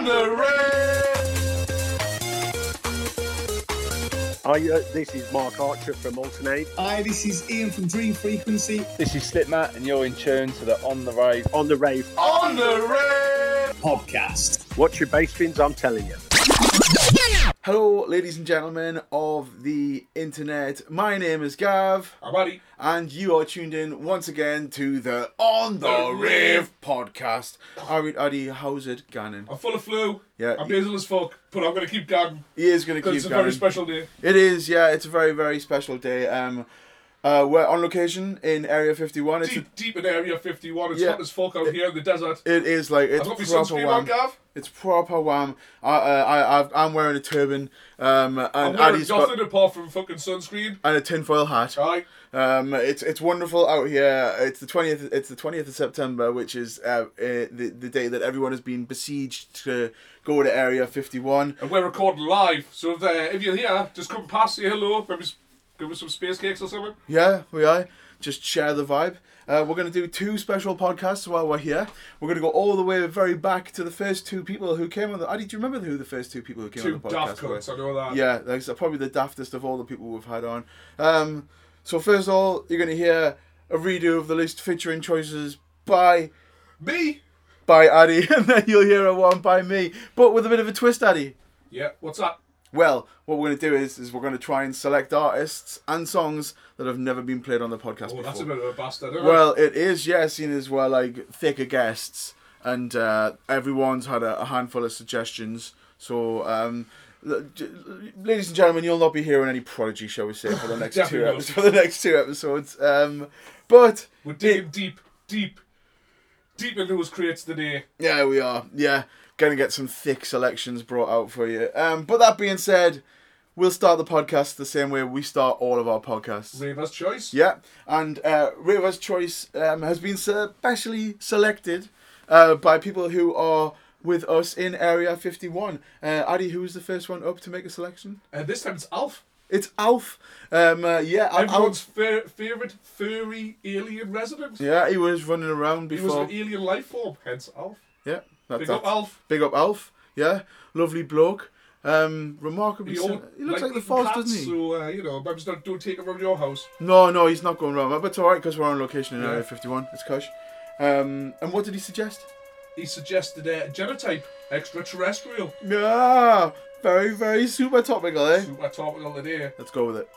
On the rave. Hi, uh, this is Mark Archer from Altern-8 Hi, this is Ian from Dream Frequency. This is Slipmatt, and you're in tune to the On the Rave. on the rave. On the rave. podcast. Watch your bass fins, I'm telling you. Hello, ladies and gentlemen of the internet. My name is Gav, I'm Addy. and you are tuned in once again to the On the, The Rave podcast. Alright, Addy, how's it going? I'm full of flu. Yeah. I'm nasal as fuck, but I'm gonna keep going He is going to keep it's a going. very special day. It is, yeah. It's a very, very special day. Um, uh, we're on location in Area 51. It's a, Deep, deep in Area 51. It's Yeah. hot as fuck out here in the desert. it is like it's proper sunscreen on. Gav. It's proper wham. I, uh, I, I've, I'm wearing a turban. Um, I'm wearing Addy's got nothing apart from fucking sunscreen. and a tinfoil hat. Right. Um, it's it's wonderful out here. It's the twentieth. It's the twentieth of September, which is uh, uh, the the day that everyone has been besieged to go to Area Fifty One. And we're recording live, so if, uh, if you're here, just come past, say hello, maybe give us some space cakes or something. Yeah, we are. Just share the vibe. Uh, we're going to do two special podcasts while we're here. We're going to go all the way very back to the first two people who came on the. Addy, do you remember who the first two people who came Two on the daft podcast were? cunts, I know that. Yeah, that's probably the daftest of all the people we've had on. Um, so first of all, you're going to hear a redo of the list featuring choices by Me? by Addy, and then you'll hear a one by me, but with a bit of a twist, Addy. Yeah, what's that? Well, what we're going to do is, is we're going to try and select artists and songs that have never been played on the podcast Oh, before. that's a bit of a bastard. Well, it is, yeah, seeing as we're like thicker guests, and uh, everyone's had a, a handful of suggestions. So, um, ladies and gentlemen, you'll not be hearing any prodigy, shall we say, for the next two not. episodes. For the next two episodes, um, but We're digging deep, deep, deep into those crates today. yeah, we are. Yeah, gonna get some thick selections brought out for you. Um, but that being said, we'll start the podcast the same way we start all of our podcasts. Raver's choice. Yeah, and uh, Raver's Choice um, has been specially selected uh, by people who are with us in Area 51. Uh, Addy, who was the first one up to make a selection? And this time it's Alf. It's Alf. Um, uh, yeah, Everyone's fa- favourite furry alien resident. yeah, he was running around before. He was an alien life form, hence Alf. yeah, that's, Big up Alf. Big up Alf. Yeah, lovely bloke. Um, remarkably, He, old- he looks like, the eating Force, doesn't he? So, uh, you know, maybe don't, don't take him from your house. No, no, he's not going wrong. But it's alright because we're on location in Yeah. Area 51. It's cush. Um, and what did he suggest? He suggested a genotype, extraterrestrial. Yeah, very, very super topical, eh? Super topical today. Let's go with it.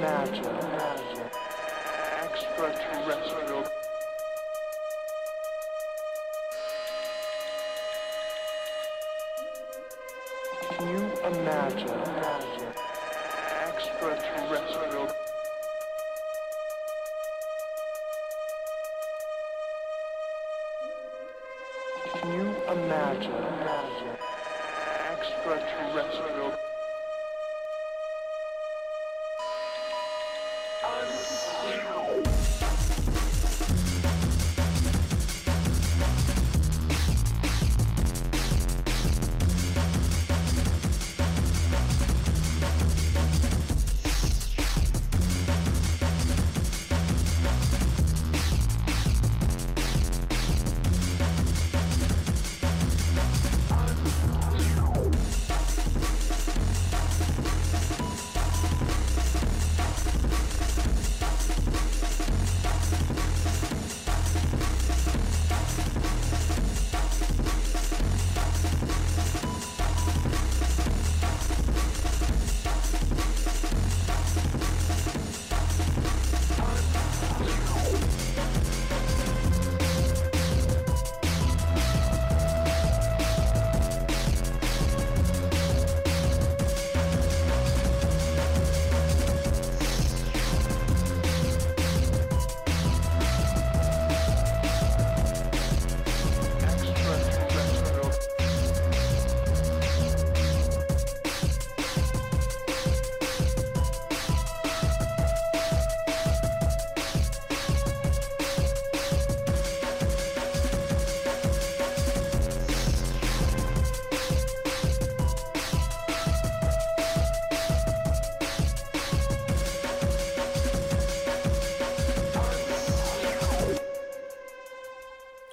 Imagine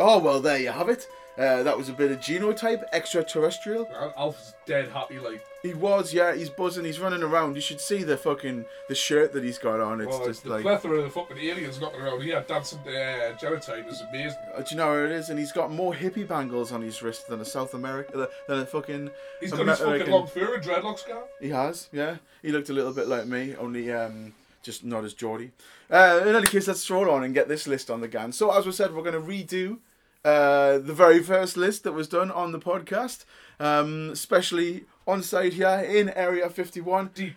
Oh well, there you have it. Uh, that was a bit of genotype, extraterrestrial. Al- Alf's dead happy, like, He was, yeah. He's buzzing. He's running around. You should see the fucking the shirt that he's got on. It's it's just the like, plethora of the fucking aliens knocking around here dancing to uh, Genotype is amazing. uh, do you know where it is? And he's got more hippie bangles on his wrist than a South America than a fucking. He's got his fucking long fur and dreadlocks, guy. He has, yeah. He looked a little bit like me, only um, just not as Geordie. Uh, in any case, let's stroll on and get this list on the gan. So, as we said, we're going to redo uh, the very first list that was done on the podcast, um, especially on site here in Area 51. Deep,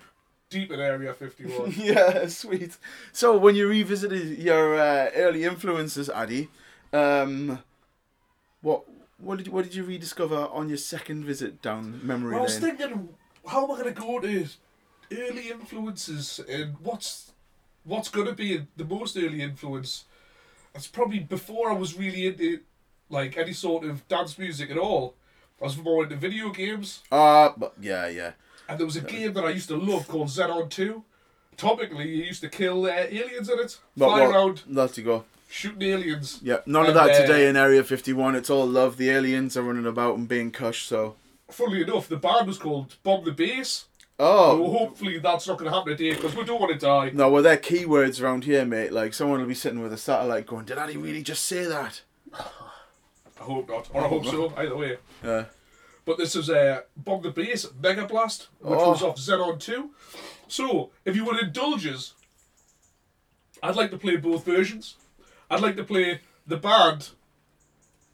deep in Area 51. yeah, sweet. So, when you revisited your uh, early influences, Addy, um, what what did you, what did you rediscover on your second visit down memory lane? I was lane? thinking, how am I going to go to early influences and what's what's going to be the most early influence? It's probably before I was really into like any sort of dance music at all. I was more into video games, Uh, but yeah, yeah. and there was a game that I used to love called Xenon Two. Topically, you used to kill uh, aliens in it, But fly what- around Let's go. shooting aliens. Yeah, none of And, that uh, today in Area 51. It's all love. The aliens are running about and being cush, so. Funnily enough, the band was called Bomb the Bass. So Oh! hopefully that's not going to happen today because we don't want to die. No, well, they're keywords around here, mate. Like, someone will be sitting with a satellite going, Did Addy really just say that? I hope not, or I hope so. Either way. Uh, But this is uh, Bomb the Bass Mega Blast, which Oh. was off Xenon 2. So, if you would indulge us, I'd like to play both versions. I'd like to play the band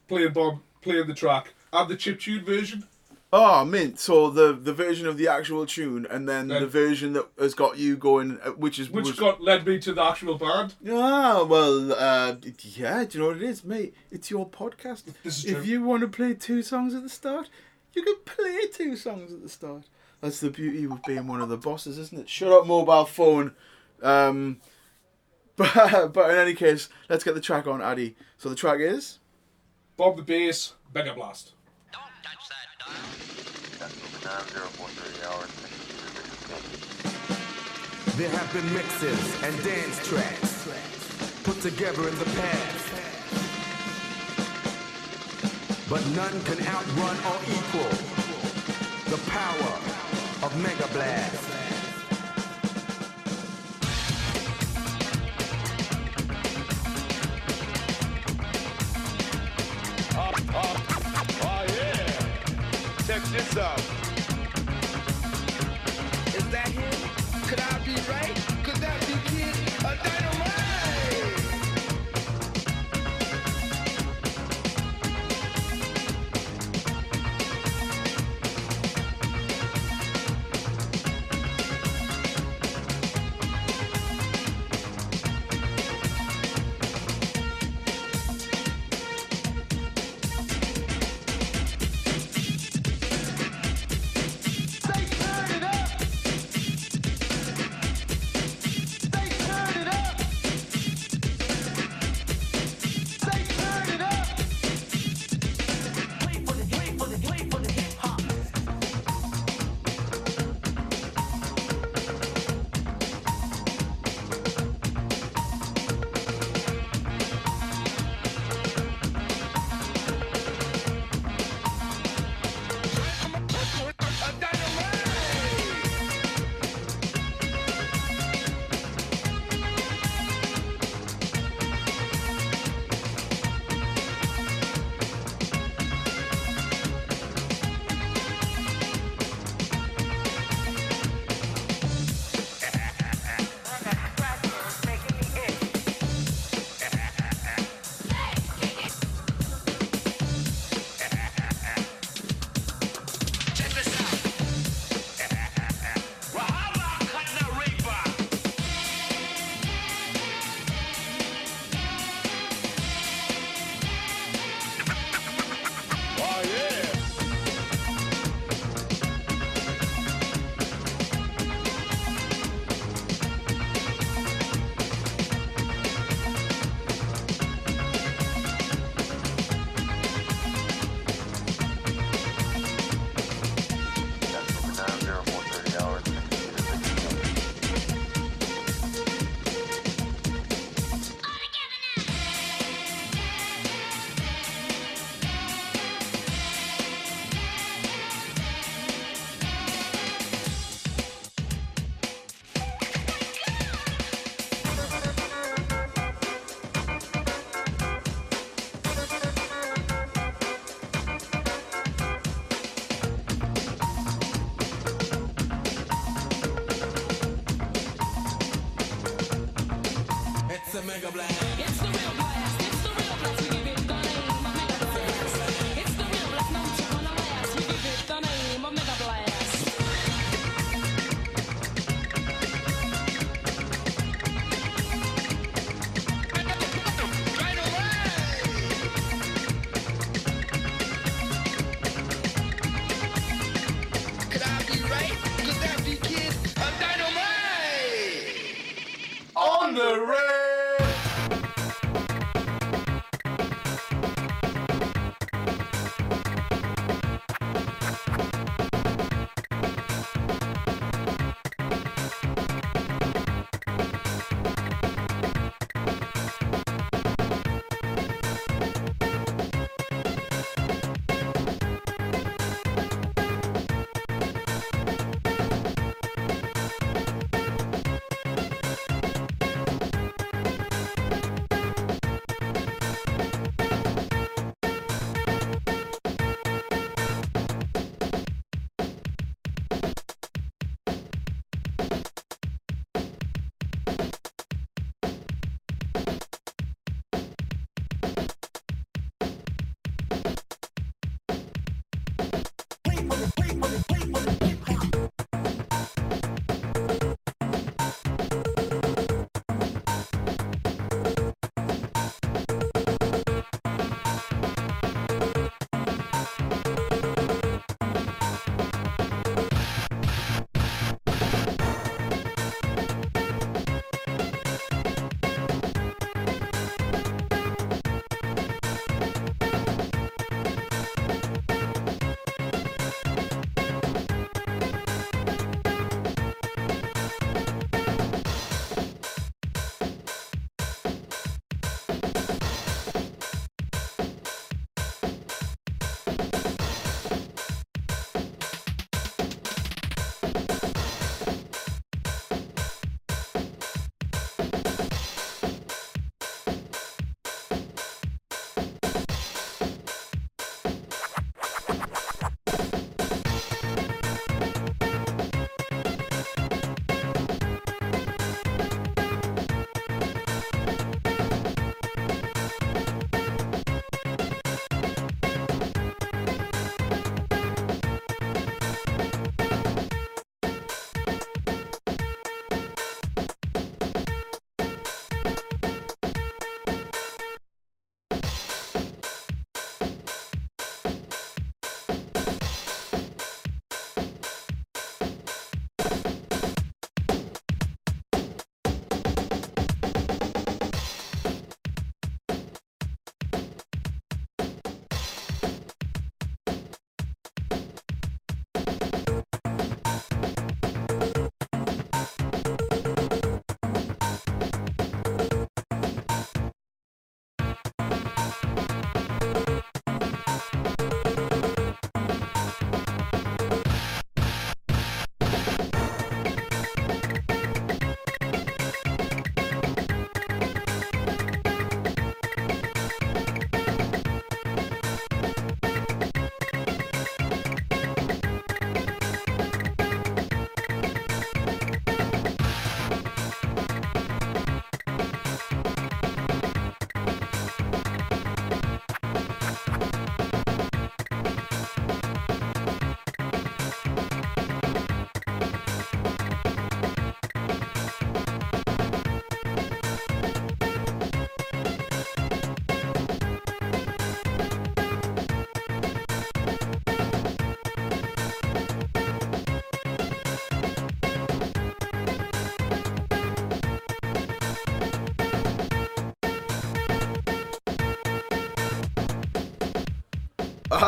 playing Bomb, playing the track, and the chip tune version. Oh, mint. So, the, the version of the actual tune, and then Then- the version that has got you going, uh, which is. Which was- got led me to the actual band. Ah, well, uh, yeah, do you know what it is, mate? It's your podcast. This is if true. you want to play two songs at the start, you can play two songs at the start. That's the beauty of being one of the bosses, isn't it? Shut up, mobile phone. Um, but, but in any case, let's get the track on, Addy. So the track is. Bomb the Bass Mega Blast. There have been mixes and dance tracks put together in the past. But none can outrun or equal the power of Mega Blast. Oh, oh, oh, Check this out. Is that him? Could right?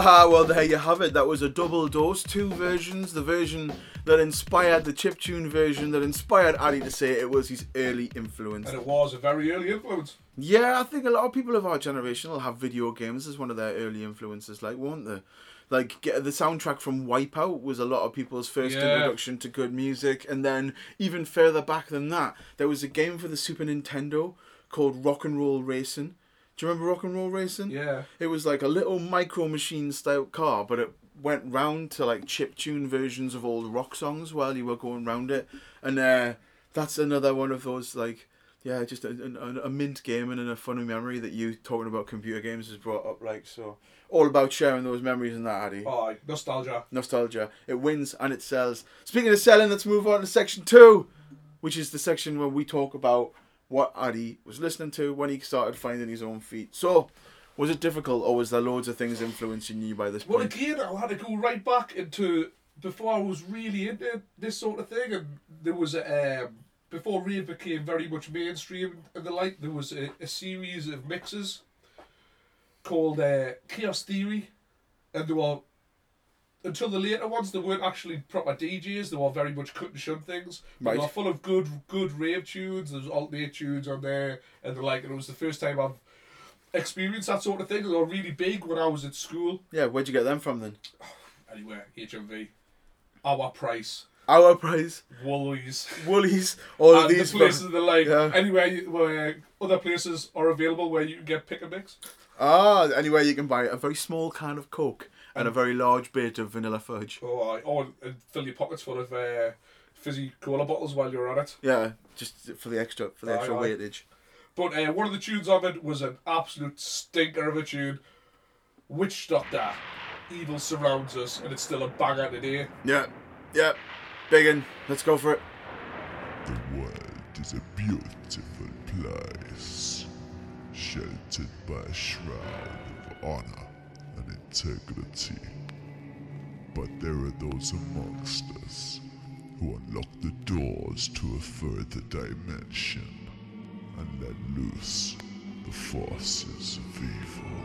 Ah, well, there you have it. That was a double dose, two versions. The version that inspired the chiptune version that inspired Addy to say it was his early influence. And it was a very early influence. Yeah, I think a lot of people of our generation will have video games as one of their early influences, like, won't they? Like, get, the soundtrack from Wipeout was a lot of people's first Yeah. introduction to good music. And then, even further back than that, there was a game for the Super Nintendo called Rock and Roll Racing. Do you remember Rock and Roll Racing? Yeah. It was like a little micro machine style car, but it went round to like chip tune versions of old rock songs while you were going round it, and uh, that's another one of those like yeah, just a, a, a mint game and a funny memory that you talking about computer games has brought up. Like so, all about sharing those memories and that, Addy. Oh, nostalgia. Nostalgia. It wins and it sells. Speaking of selling, let's move on to section two, which is the section where we talk about what Addy was listening to when he started finding his own feet. So, was it difficult, or was there loads of things influencing you by this Well, point? again, I had to go right back into before I was really into this sort of thing, and there was a, um, before rave became very much mainstream and the like. There was a, a series of mixes called uh, Chaos Theory, and they were until the later ones. They weren't actually proper DJs. They were very much cut and shun things. But They were full of good, good rave tunes. There's Altern-8 tunes on there, and the like. And it was the first time I've experienced that sort of thing. They were really big when I was at school. Yeah, where'd you get them from then? Anywhere, HMV, our price, Our price. Woolies, Woolies, all of these the places that like Yeah. anywhere where other places are available where you can get pick and mix. Ah, anyway, you can buy a very small can of Coke and, and a very large bit of vanilla fudge. Oh, oh, and fill your pockets full of uh, fizzy cola bottles while you're at it. Yeah, just for the extra for the aye, extra aye. weightage. But uh, one of the tunes of it was an absolute stinker of a tune, Witch Doctor. Evil surrounds us, and it's still a banger today. Yeah, yeah, biggin. Let's go for it. The world is a beautiful place, sheltered by a shroud of honor integrity. But there are those amongst us who unlock the doors to a further dimension and let loose the forces of evil.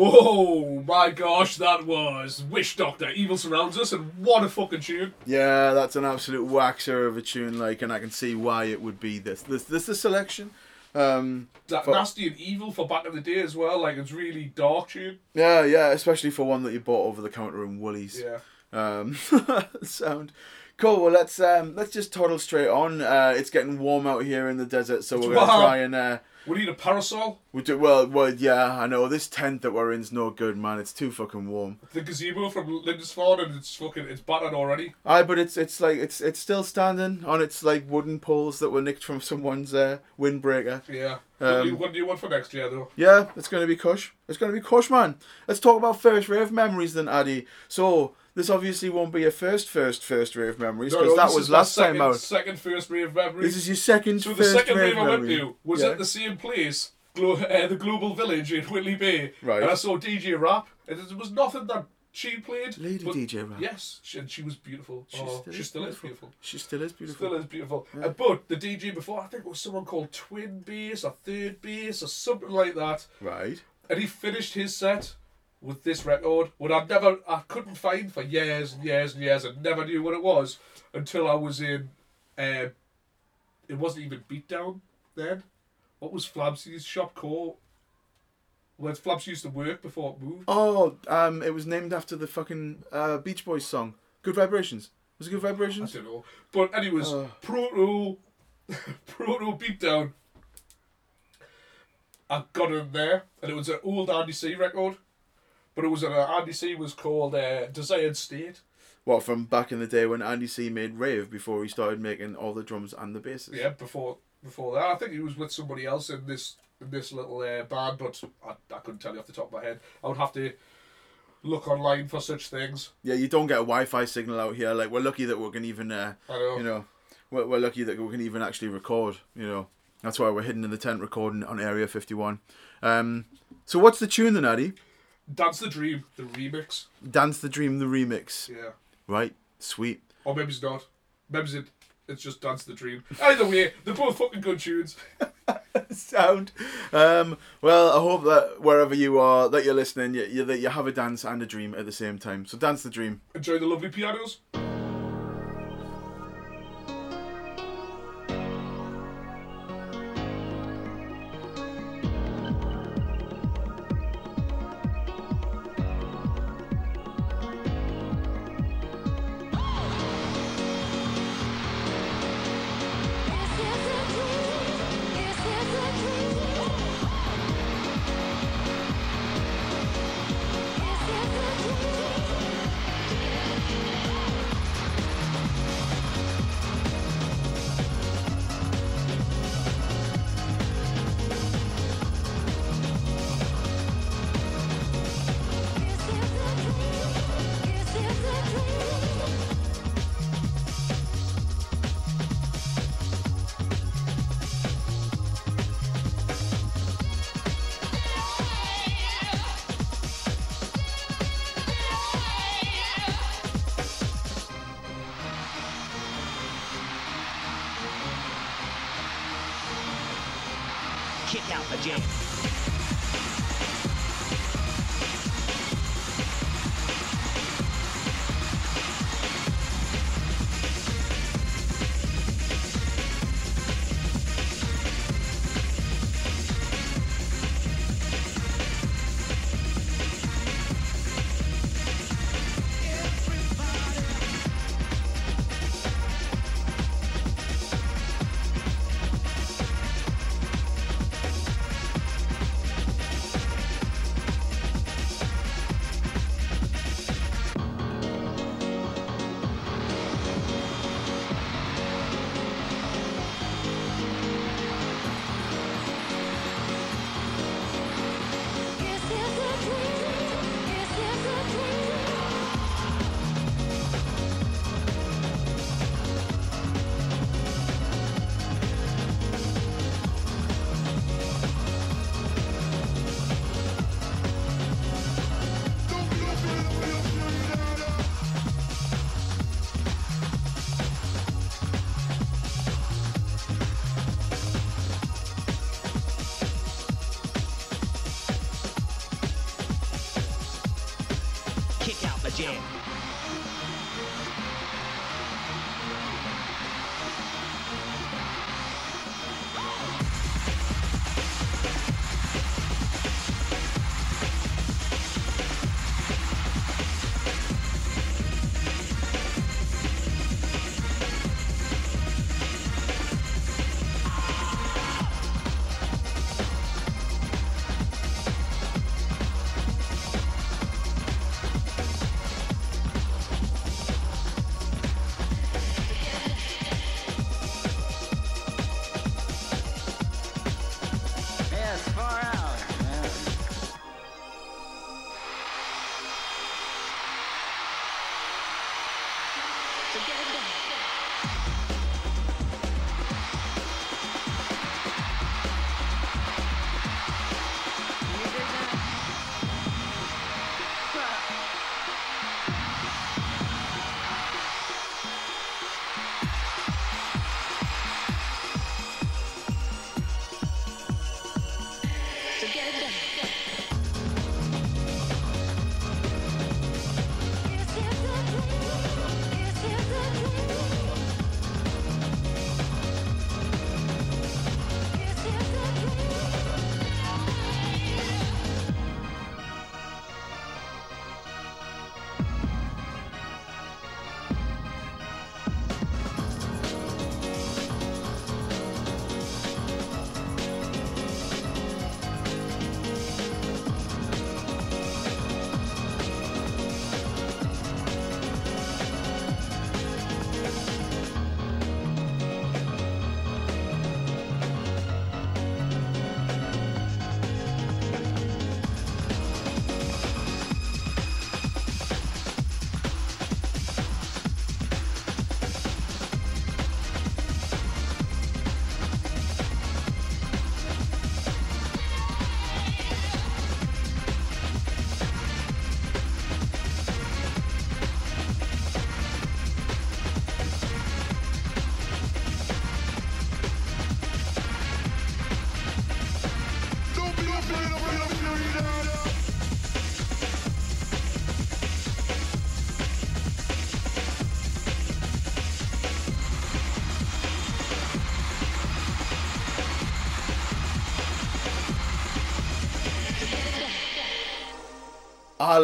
Whoa, my gosh, that was Witch Doctor. Evil surrounds us, and what a fucking tune. Yeah, that's an absolute waxer of a tune, like, and I can see why it would be this. This, this, the selection. Um, that for, nasty and evil for back in the day as well. Like, it's really dark tune. Yeah, yeah, especially for one that you bought over the counter in Woolies. Yeah. Um, sound. Cool. Well, let's um, let's just toddle straight on. Uh, it's getting warm out here in the desert, so it's we're gonna warm. try and uh, we need a parasol. we do well. Well, yeah, I know this tent that we're in's no good, man. It's too fucking warm. The gazebo from Lindisfarne and it's fucking it's battered already. Aye, but it's it's like it's it's still standing on its like wooden poles that were nicked from someone's uh, windbreaker. Yeah. Um, what, do you, what do you want for next year though? Yeah, it's gonna be Kush. It's gonna be Kush, man. Let's talk about first rave memories then, Addy. So this obviously won't be your first, first, first rave of memories because no, that was last second, time out. Second first rave memory. This is your second So the second rave rave I went to was Yeah. at the same place, Glo- uh, the Global Village in Whitley Bay. Right. And I saw DJ Rap, and it was nothing that she played. Lady but- DJ Rap. Yes, she, and she was beautiful. She oh, still she is still is beautiful. beautiful. She still is beautiful. Still is beautiful. Yeah. Uh, but the DJ before, I think it was someone called Twin Bass or Third Bass or something like that. Right. And he finished his set with this record, what I never, I couldn't find for years and years and years, and never knew what it was until I was in. Um, it wasn't even Beatdown then. What was Flabsy's shop called? Where Flabs used to work before it moved. Oh, um, it was named after the fucking uh, Beach Boys song. Good Vibrations. Was it Good Vibrations"? I don't know. But anyways, Uh. Proto, Proto Beatdown. I got in there, and it was an old Andy C record, but it was uh, Andy C was called uh, Desired State. What from back in the day when Andy C made rave before he started making all the drums and the basses? Yeah, before before that, I think he was with somebody else in this in this little uh, band, but I, I couldn't tell you off the top of my head. I would have to look online for such things. Yeah, you don't get a Wi-Fi signal out here. Like we're lucky that we can even, uh, I know. you know, we're, we're lucky that we can even actually record. You know, that's why we're hidden in the tent recording on Area Fifty One. Um, so what's the tune then, Addy? Dance the Dream, the remix. Dance the Dream, the remix. Yeah. Right, sweet. Or maybe it's not. Maybe it's, it's just Dance the Dream. Either way, they're both fucking good tunes. Sound. Um, well, I hope that wherever you are, that you're listening, you, you, that you have a dance and a dream at the same time. So dance the dream. Enjoy the lovely pianos.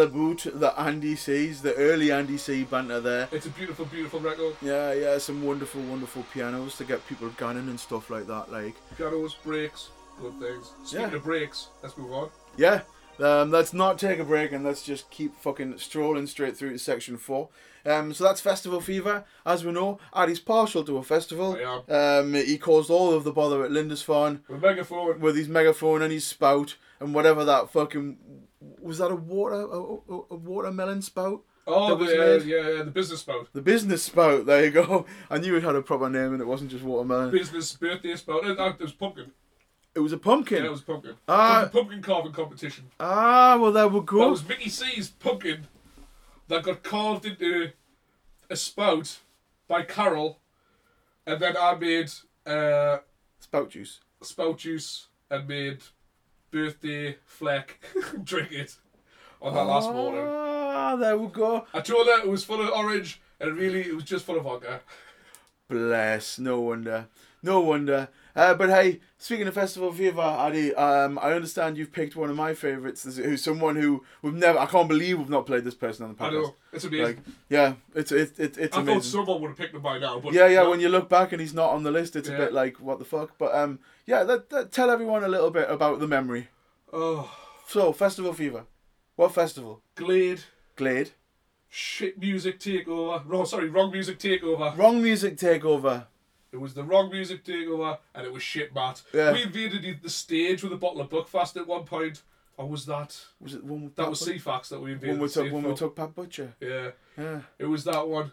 About the Andy C's, the early Andy C banter there. It's a beautiful, beautiful record. Yeah, yeah, some wonderful, wonderful pianos to get people gunning and stuff like that. Like, Pianos, breaks, good things. Speaking Yeah. of breaks, let's move on. yeah, um, let's not take a break and let's just keep fucking strolling straight through to section four. Um, so that's Festival Fever. As we know, Addy's partial to a festival. Um, he caused all of the bother at Lindisfarne With megaphone. with his megaphone and his spout and whatever that fucking was that a water a, a, a watermelon spout? Oh, that the, uh, yeah, the business spout. The business spout. There you go. I knew it had a proper name and it wasn't just watermelon. Business birthday spout. It was pumpkin. It was a pumpkin. Yeah, it was pumpkin. Ah. was pumpkin carving competition. Ah, well there we That go. was Mickey C's pumpkin that got carved into a spout by Carol, and then I made uh, Spout juice. spout juice and made birthday fleck drink it on that last morning. Ah, there we go. I told her it was full of orange, and really it was just full of vodka. Bless. No wonder. No wonder. Uh, but hey, speaking of Festival Fever, Addy, um, I understand you've picked one of my favourites. Who's someone who we've never. I can't believe we've not played this person on the podcast. I know it's amazing. Like, yeah, it's it's it's, it's I amazing. thought someone would have picked them by now, but yeah, yeah. no. When you look back and he's not on the list, it's a bit like what the fuck. But um, yeah. That, that, tell everyone a little bit about the memory. oh, So, Festival Fever. What festival? Glade Glade. shit music takeover. Wrong, sorry, wrong music takeover. Wrong music takeover. It was the wrong music takeover, and it was shit, Matt. Yeah. We invaded the- stage with a bottle of Buckfast at one point. Or was that? Was it one with That Pat was? CFAX that we invaded. When we took when we took Pat Butcher. Yeah, Yeah. it was that one,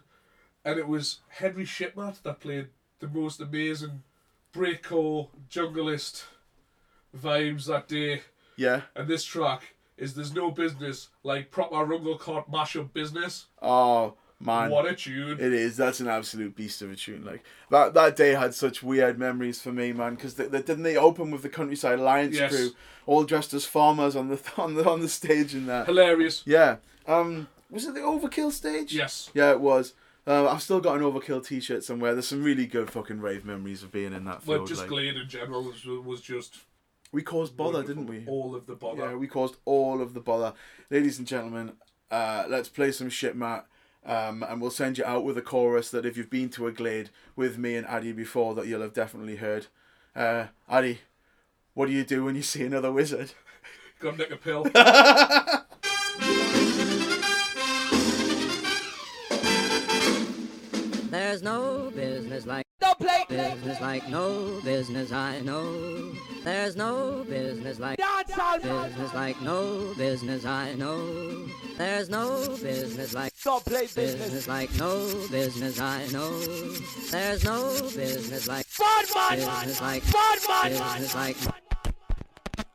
and it was Henry Shitmat that played the most amazing breakcore junglist vibes that day. Yeah. And this track is "There's No Business" like proper Rungle Court mashup business. Oh man. What a tune! It is. That's an absolute beast of a tune. Like that. That day had such weird memories for me, man. Because they, they, didn't they open with the Countryside Alliance Yes. crew, all dressed as farmers on the on the on the stage in that. Hilarious. Yeah. Um. Was it the Overkill stage? Yes. Yeah, it was. Uh, I've still got an Overkill T-shirt somewhere. There's some really good fucking rave memories of being in that Well, just like. Glade in general was, was just we caused bother, didn't we? all of the bother. Yeah, we caused all of the bother. Ladies and gentlemen, uh, let's play some shit, Matt. Um, and we'll send you out with a chorus that if you've been to a glade with me and Addy before, that you'll have definitely heard. Uh, Addy, what do you do when you see another wizard? Got to take a pill. There's no business like Don't play. business like no business I know. There's no business like Dance business like no business I know. There's no business like don't play business. business. like no business I know. There's no business like Fun mine. Business like Fun mine. Business like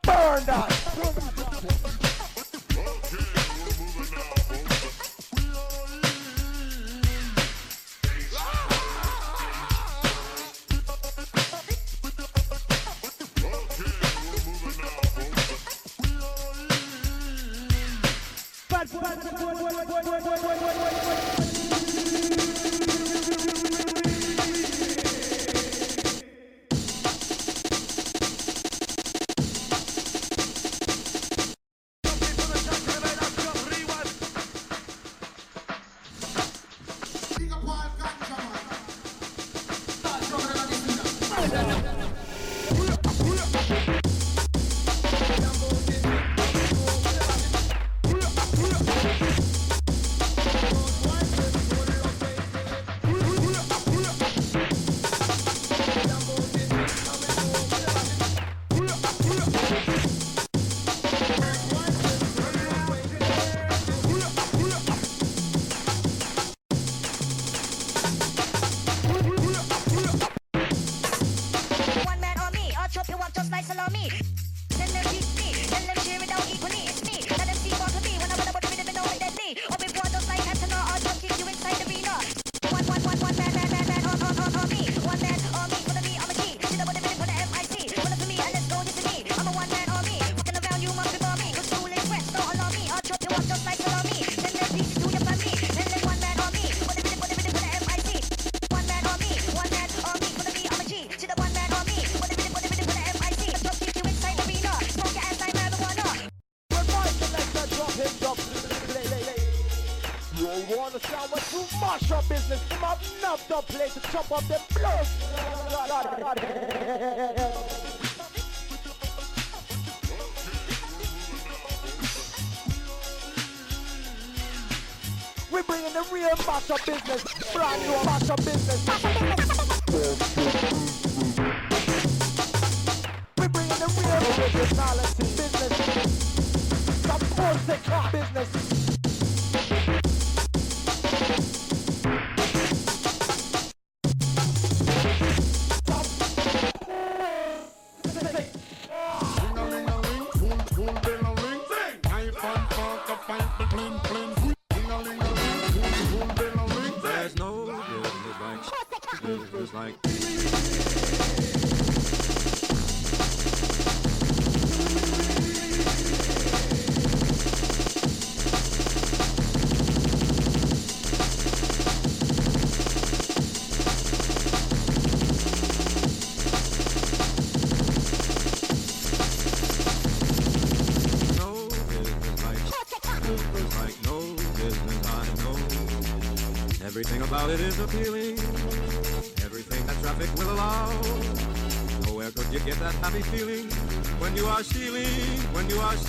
Burn that. While it is appealing, everything that traffic will allow. where could you get that happy feeling when you are stealing, when you are stealing.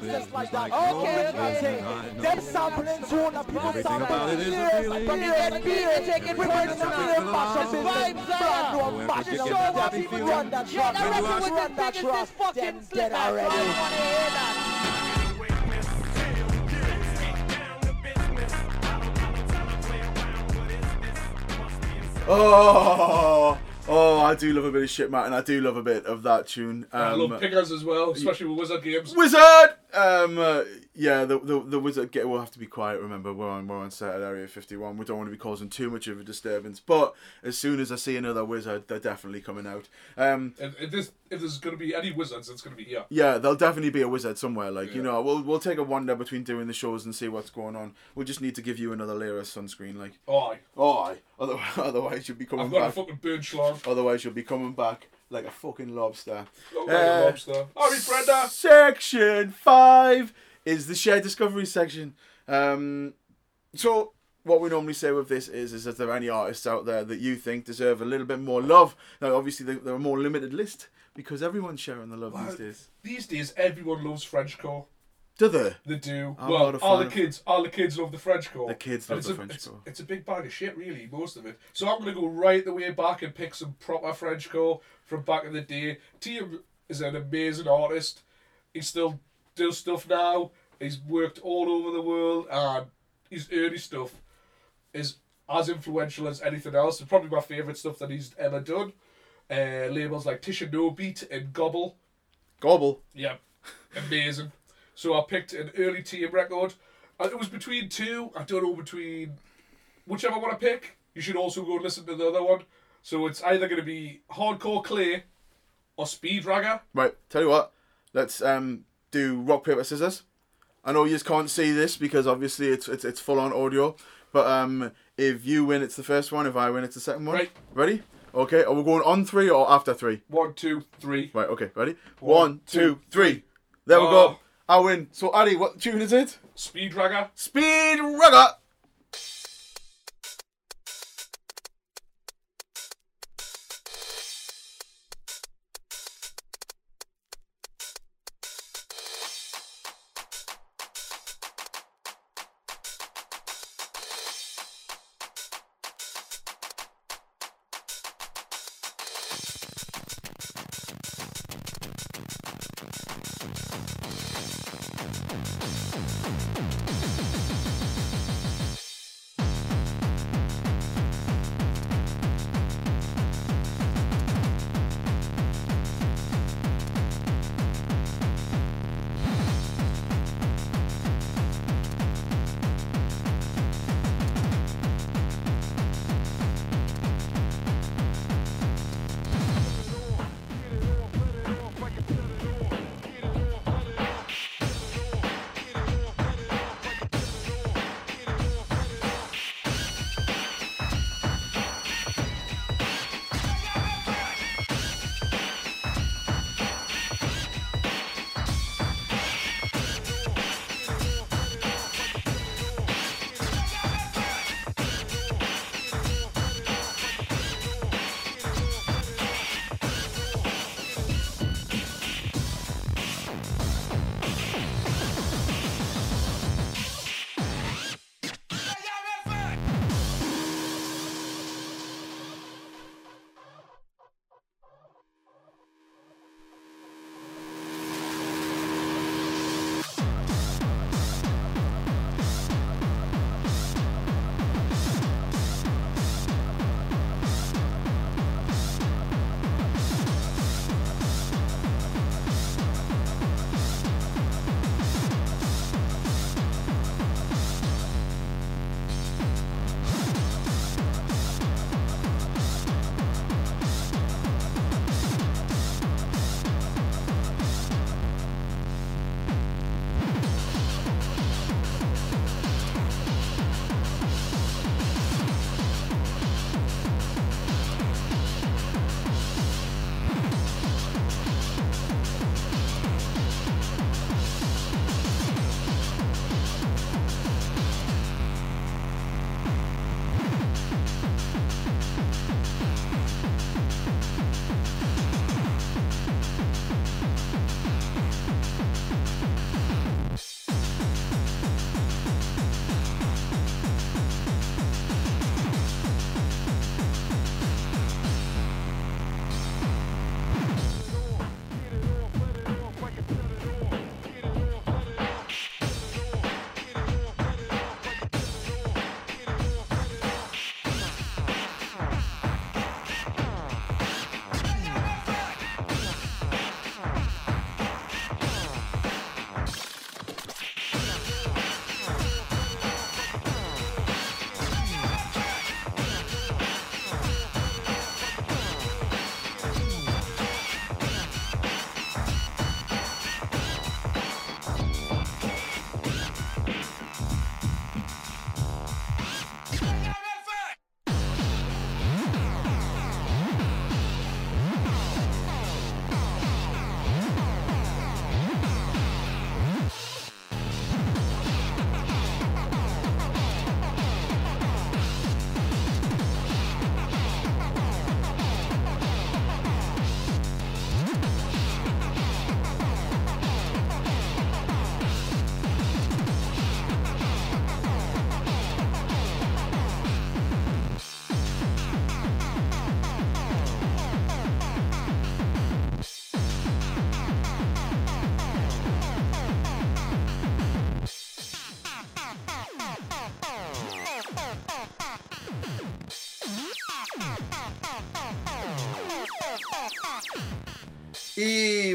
sounds just like that. Okay, okay. Them sampling zone and people sampling years, years, years, taking personal mashups. Vibes are. Brand new mashups. Show what people run that track. Run that track. Them dead that Oh, Oh, I do love a bit of shit, Matt, and I do love a bit of that tune. I Um, love pickers as well, especially with Wizard games. Wizard. Um, uh, yeah, the, the the wizard gate will have to be quiet. Remember, we're on we're on set at Area Fifty One. We don't want to be causing too much of a disturbance. But as soon as I see another wizard, they're definitely coming out. Um, And if, this, if there's going to be any wizards, it's going to be here. yeah, there'll definitely be a wizard somewhere. Like you know, we'll we'll take a wander between doing the shows and see what's going on. We'll just need to give you another layer of sunscreen. Like, Oh, aye. oh, aye. Otherwise, otherwise you'll be coming I've got a fucking burn schlong. Otherwise, you'll be coming back like a fucking lobster. Like a Uh, lobster. Harry Brenda. Section five is the shared discovery section. Um, so what we normally say with this is, is that there are any artists out there that you think deserve a little bit more love? Now, obviously, they- they're a more limited list because everyone's sharing the love these days. These days, everyone loves Frenchcore. Do they? They do. I'm well, all the kids, all the kids love the Frenchcore. The kids love the a, Frenchcore. It's, it's a big bag of shit, really, most of it. So I'm going to go right the way back and pick some proper Frenchcore from back in the day. Tieum is an amazing artist. He still does stuff now. He's worked all over the world, and his early stuff is as influential as anything else. It's probably my favourite stuff that he's ever done. Uh, labels like Tisha No Beat and Gobble. Gobble. Yeah, amazing. So I picked an early Tieum record. And it was between two. I don't know between whichever one I pick. You should also go listen to the other one. So it's either going to be Hardcore Clay or Speed Ragger. Right, tell you what, let's um do rock paper scissors. I know you just can't see this because obviously it's it's, it's full on audio, but um if you win, it's the first one. If I win, it's the second one. Right. Ready? Okay. Are we going on three or after three? One, two, three. Right. Okay. Ready? One, two, three. There we Oh. go. I win. So Ali, what tune is it? Speed Ragger. Speed Rugger.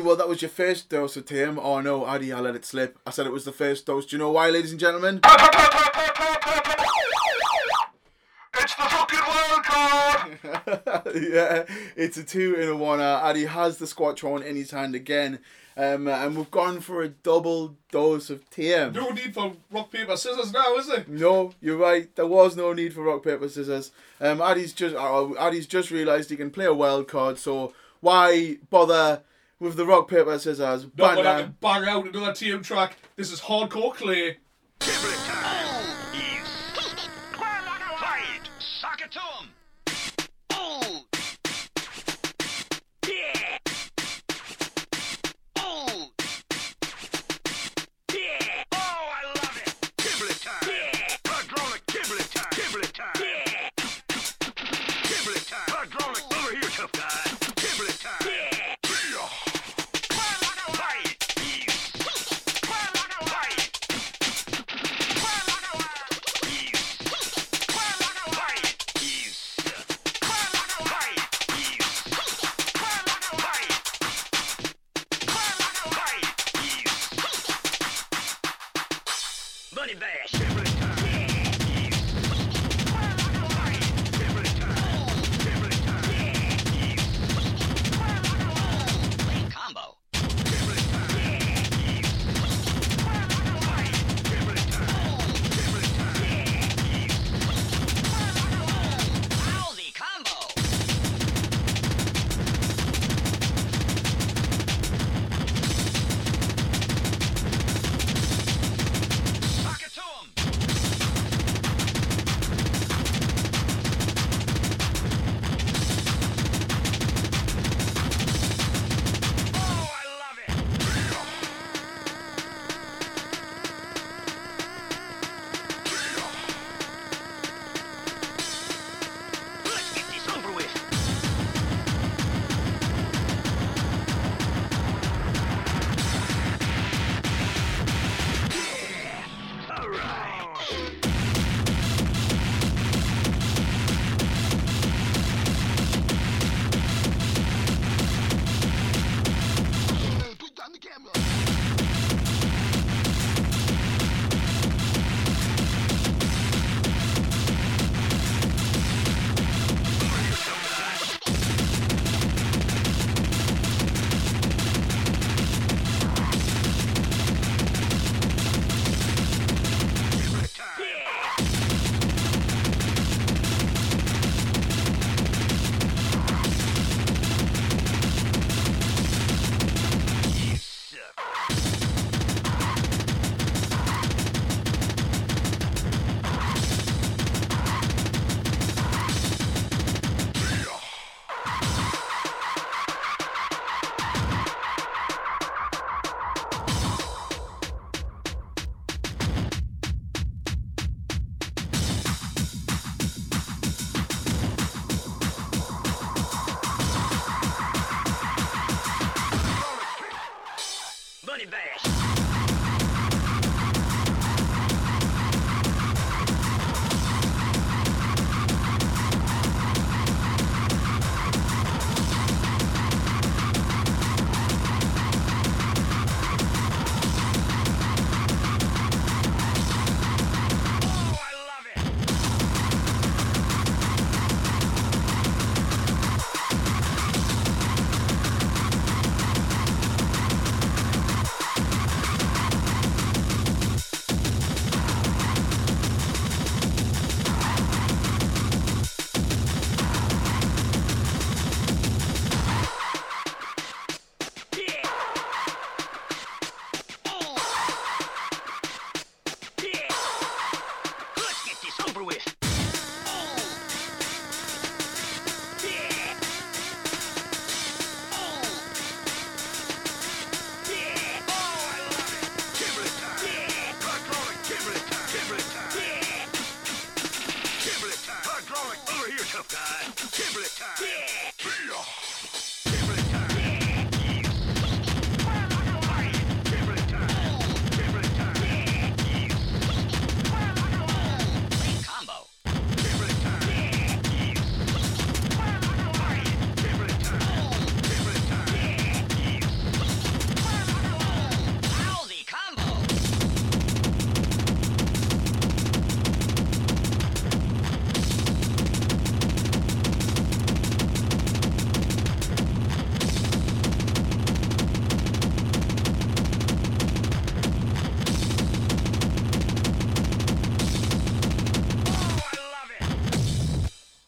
Well, that was your first dose of Tieum. Oh no, Addy, I let it slip. I said it was the first dose. Do you know why, ladies and gentlemen? It's the fucking wild card! yeah, it's a two in a one. Uh, Addy has the Squatron in his hand again. Um, and we've gone for a double dose of Tieum. No need for rock, paper, scissors now, is there? No, you're right. There was no need for rock paper scissors. Um, Addy's just uh, Addy's just realised he can play a wild card. So why bother with the rock paper scissors? Not when I banter? can bang out another Tieum track. This is hardcore clay.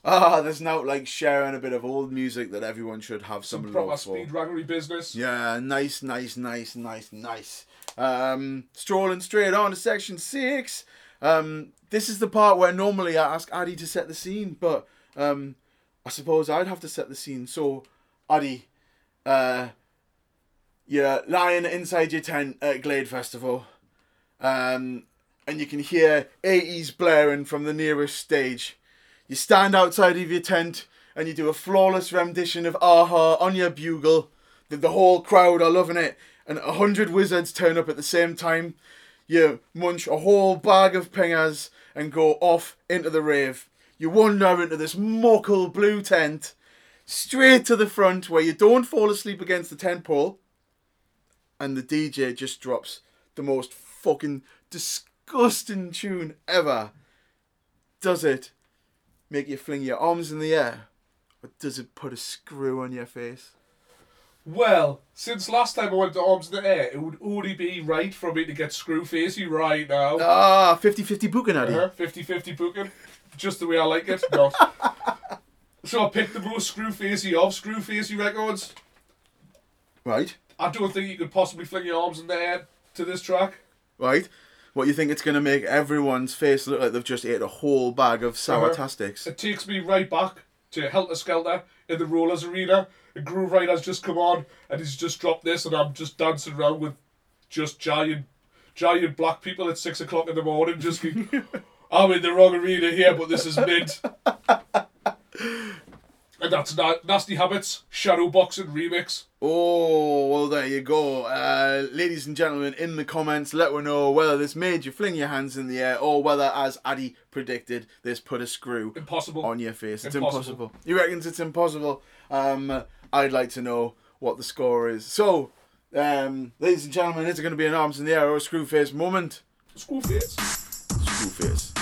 Ah, there's now like sharing a bit of old music that everyone should have some, Some proper love for. speed raggery business. Yeah, nice, nice, nice, nice, nice. Um, strolling straight on to section six. Um, this is the part where normally I ask Addy to set the scene, but um, I suppose I'd have to set the scene. So, Addy, uh, you're lying inside your tent at Glade Festival, um, and you can hear 80s blaring from the nearest stage. You stand outside of your tent and you do a flawless rendition of Aha on your bugle. The, the whole crowd are loving it, and a hundred wizards turn up at the same time. You munch a whole bag of pingers and go off into the rave. You wander into this muckle blue tent, straight to the front where you don't fall asleep against the tent pole, and the DJ just drops the most fucking disgusting tune ever. Does it make you fling your arms in the air? Or does it put a screw on your face? Well, since last time I went to Arms in the Air, it would only be right for me to get screw facey right now. Ah, 50 50 booking, Addy. Uh-huh, 50-50 booking. Just the way I like it. Not. so I picked the most screw facey of screw facey records. Right, I don't think you could possibly fling your arms in the air to this track. right. What you think it's going to make everyone's face look like they've just ate a whole bag of sour Uh-huh. tastics? It takes me right back to Helter Skelter in the Rollers Arena. A Grooverider's just come on and he's just dropped this and I'm just dancing around with just giant giant black people at six o'clock in the morning just going, I'm in the wrong arena here but this is mint. and that's na- Nasty Habits, Shadow Boxing Remix. Oh, well, there you go. Uh, ladies and gentlemen, in the comments, let me know whether this made you fling your hands in the air or whether, as Addy predicted, this put a screw Impossible. on your face. It's Impossible. impossible. You reckon it's impossible? Um, I'd like to know what the score is. So, um, ladies and gentlemen, is it going to be an arms in the air or a screw face moment? Screw face. Screw face.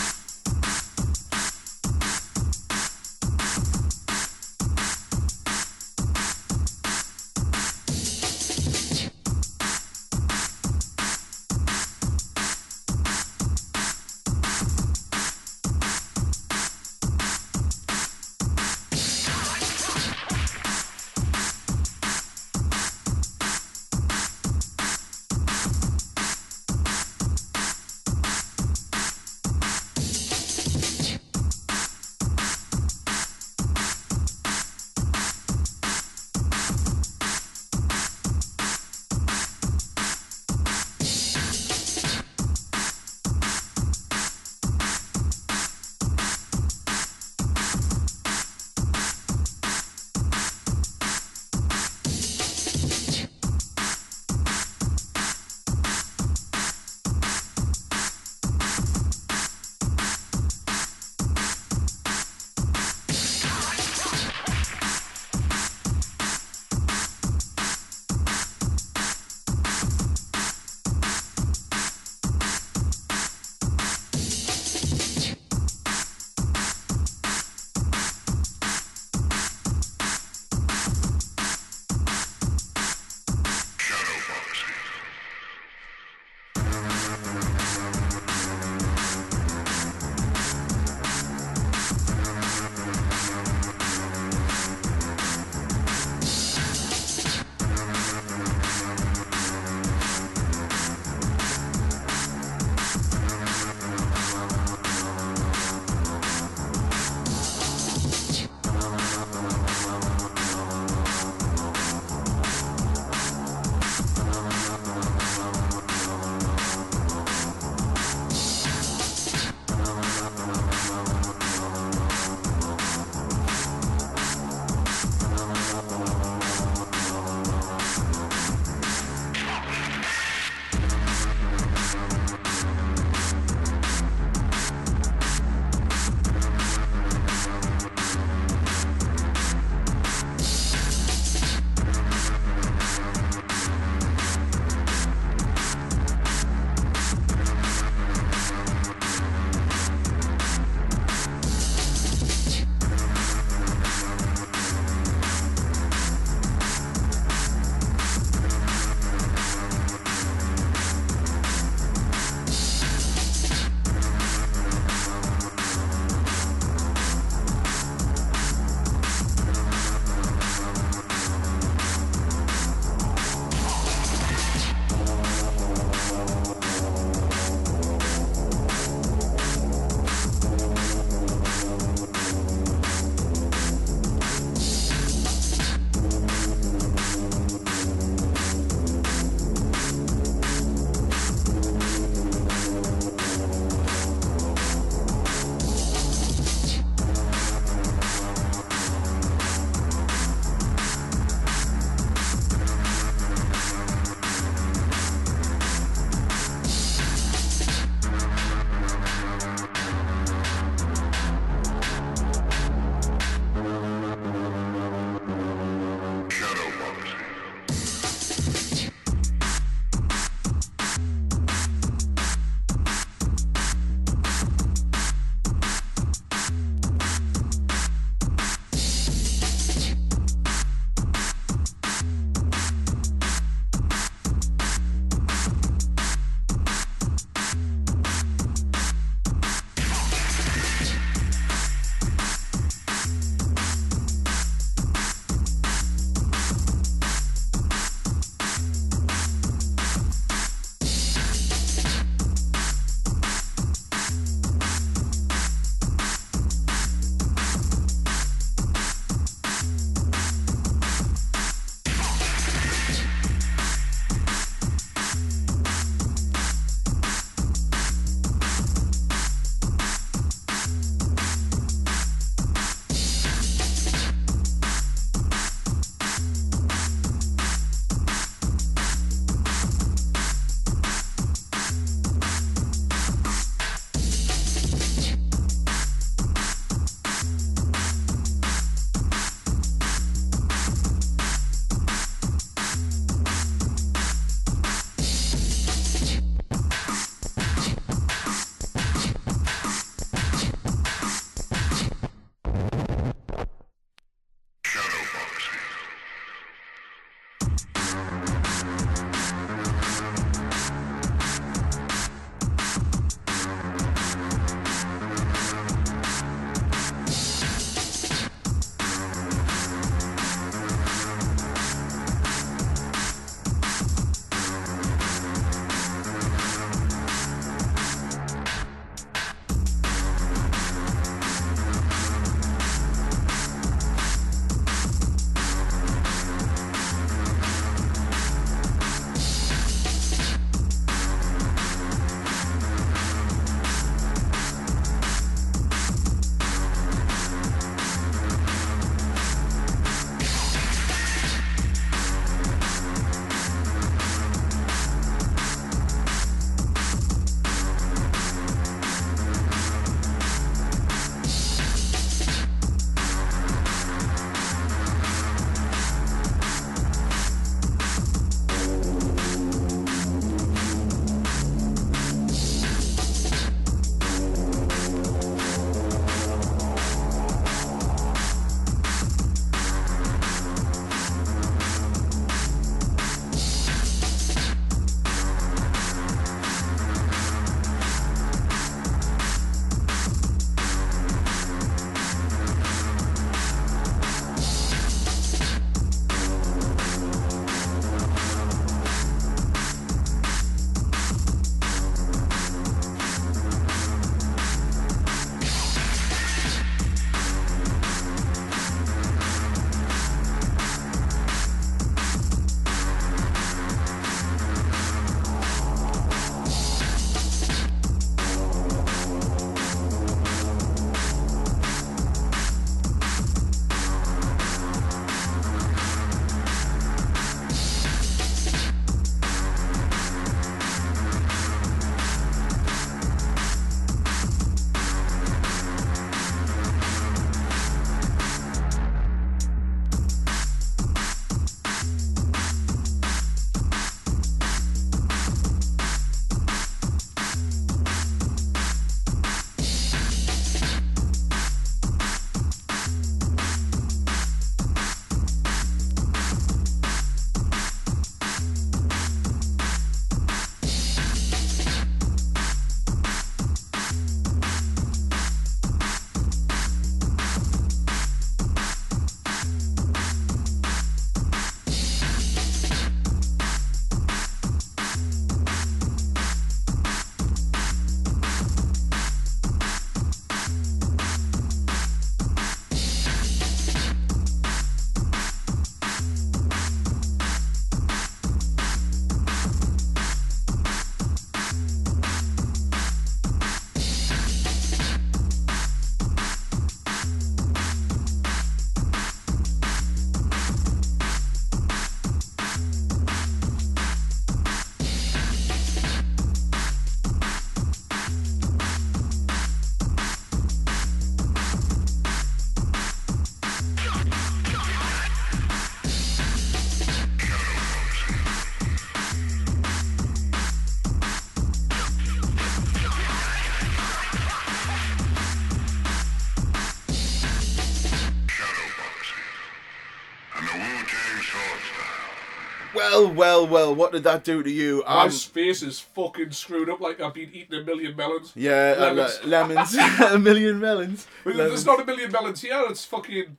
Well, well, well. What did that do to you? My Um, face is fucking screwed up like I've been eating a million melons. yeah, uh, lemons. le- lemons, a million melons. Well, Lemons. There's not a million melons here. It's fucking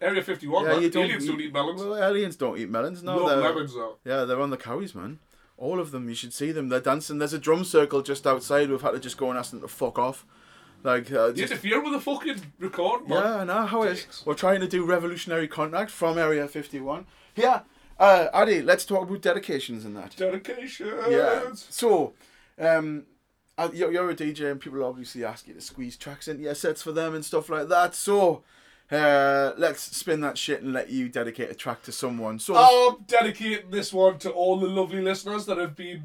Area 51. Yeah, you don't Aliens don't eat melons. Well, aliens don't eat melons. No, Love lemons, though. Yeah, they're on the cowies, man. All of them. You should see them. They're dancing. There's a drum circle just outside. We've had to just go and ask them to fuck off. Like, uh, You just, interfere with the fucking record, man. yeah, I know how it is. We're trying to do revolutionary contact from Area 51. Yeah, uh, Addy, let's talk about dedications and that. Dedication. Yeah. So, um, uh, you're, you're a DJ and people obviously ask you to squeeze tracks into your sets for them and stuff like that. So, uh, let's spin that shit and let you dedicate a track to someone. So, I'm dedicating this one to all the lovely listeners that have been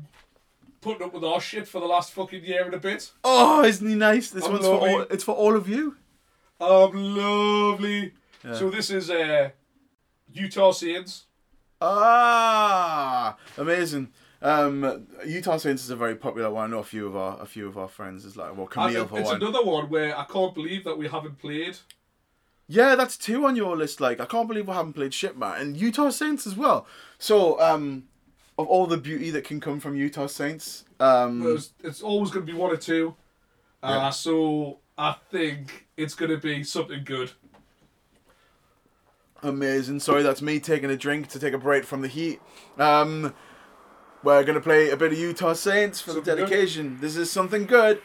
putting up with our shit for the last fucking year and a bit. oh, isn't he nice? This I'm one's for all. It's for all of you. Um, lovely. Yeah. So this is uh, Utah Saints. Ah, amazing. Um, Utah Saints is a very popular one. I know a few of our a few of our friends is like well Camille it's one. another one where I can't believe that we haven't played. Yeah, that's two on your list. Like, I can't believe we haven't played shit, man. And Utah Saints as well. So, um, of all the beauty that can come from Utah Saints, um, There's, it's always going to be one or two. Uh, Yeah. So I think it's going to be something good. Amazing. Sorry, that's me taking a drink to take a break from the heat. Um, we're gonna play a bit of Utah Saints for the Something good. dedication. This is something good.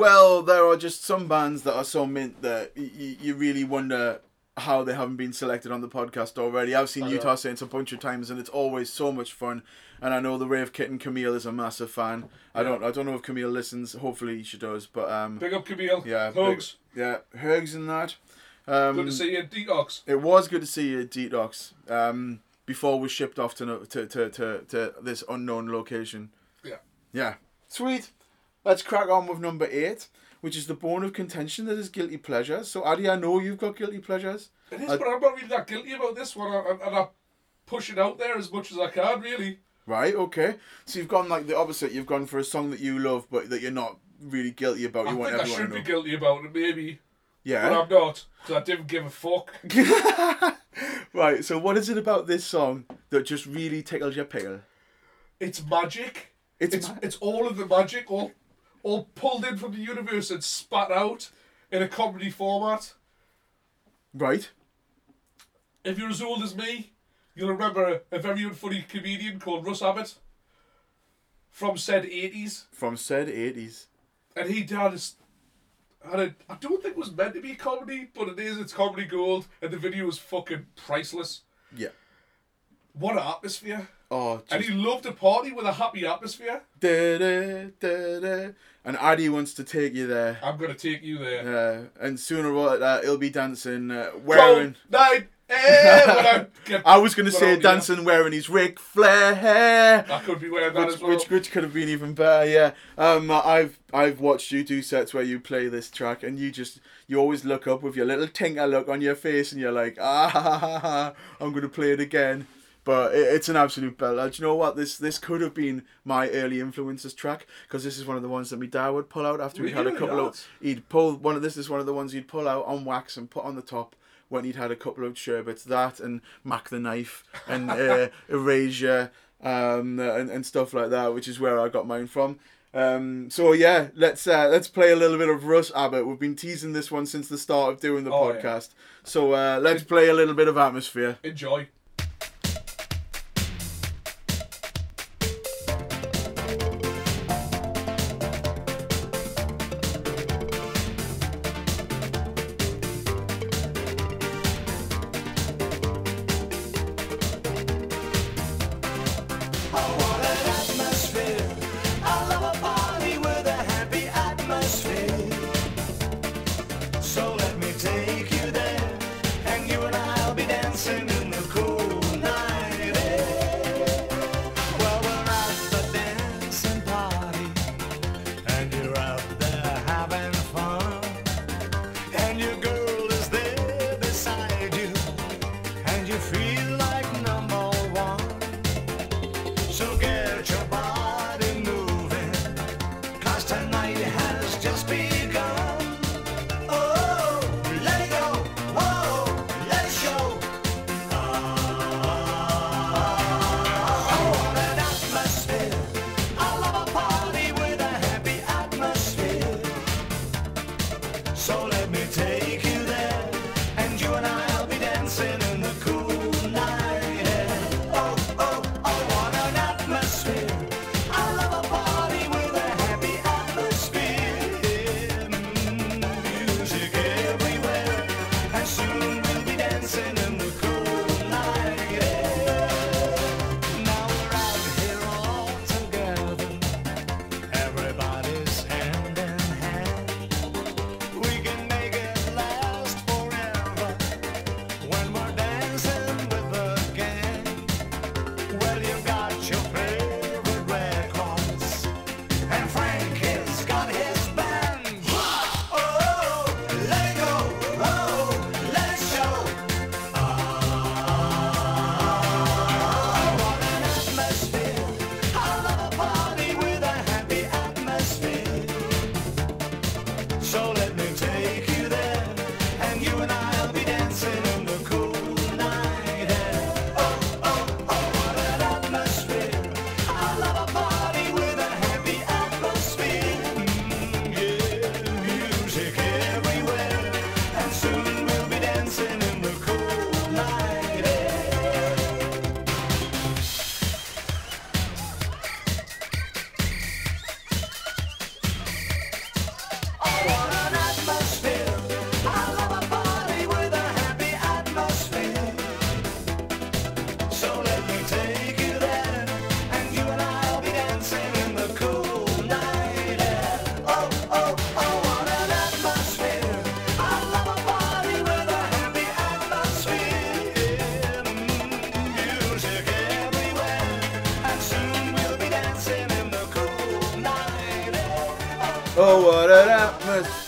Well, there are just some bands that are so mint that y- y- you really wonder how they haven't been selected on the podcast already. I've seen. Utah Saints a bunch of times, and it's always so much fun. And I know the Rave Kitten Camille is a massive fan. I don't, I don't know if Camille listens. Hopefully she does. But um, Big up Camille. yeah, Hugs. big- yeah, hugs and that. Um, Good to see you, Detox. It was good to see you, at Detox. Um, before we shipped off to, to to to to this unknown location. Yeah. Yeah. Sweet. Let's crack on with number eight, which is the bone of contention that is guilty pleasures. So, Addy, I know you've got guilty pleasures. It is, I- but I'm not really that guilty about this one, and and I push it out there as much as I can, really. Right, okay. So you've gone like the opposite. You've gone for a song that you love, but that you're not really guilty about. You I want think I everyone should to be guilty about it, maybe. Yeah. But I'm not, because I didn't give a fuck. Right, so what is it about this song that just really tickles your pickle? It's magic. It's It's ma- it's all of the magic, all all pulled in from the universe and spat out in a comedy format. Right. If you're as old as me, you'll remember a, a very unfunny comedian called Russ Abbott from said 80s. From said 80s. And he s- had a, I don't think it was meant to be comedy, but it is, it's comedy gold, and the video is fucking priceless. Yeah. What an atmosphere. Oh, And he loved a party with a happy atmosphere. Da, da, da, da. And Addy wants to take you there. I'm going to take you there. Uh, and sooner or later, he'll be dancing, uh, wearing. Cold night I get- I was going to say dancing wearing his Ric Flair hair. I could be wearing that which, as well. which, which could have been even better, yeah. Um, I've I've watched you do sets where you play this track, and you just you always look up with your little tinker look on your face, and you're like, ah, ha, ha, ha, ha, I'm gonna play it again. But it, it's an absolute belter. Do you know what? This this could have been my early influences track because this is one of the ones that my dad would pull out after he'd had a couple of. He'd pull one of this is one of the ones he'd pull out on wax and put on the top when he'd had a couple of sherbets. That and Mac the knife and uh, erasure um, and and stuff like that, which is where I got mine from. Um, so yeah, let's uh, let's play a little bit of Russ Abbott. We've been teasing this one since the start of doing the Oh, yeah. podcast. So uh, let's play a little bit of atmosphere. Enjoy.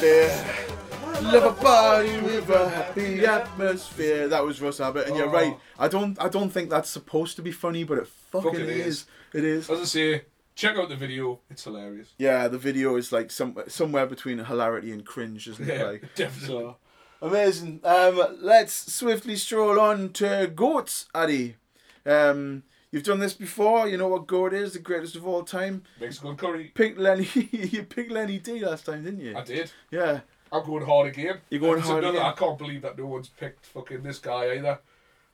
Atmosphere. Love a body with a happy atmosphere. That was Russ Abbott, and you're Oh. right. I don't, I don't think that's supposed to be funny, but it fucking, Fucking is. is. It is. As I say, check out the video. It's hilarious. Yeah, the video is like some somewhere between hilarity and cringe, isn't it? Yeah, Like, definitely. so, amazing. Um, let's swiftly stroll on to goats, Addy. Um, you've done this before. You know what goat is? The greatest of all time. Mexican curry. Picked Lenny. you picked Lenny Dee last time, didn't you? I did. Yeah. I'm going hard again. You're going It's hard another- again? I can't believe that no one's picked fucking this guy either.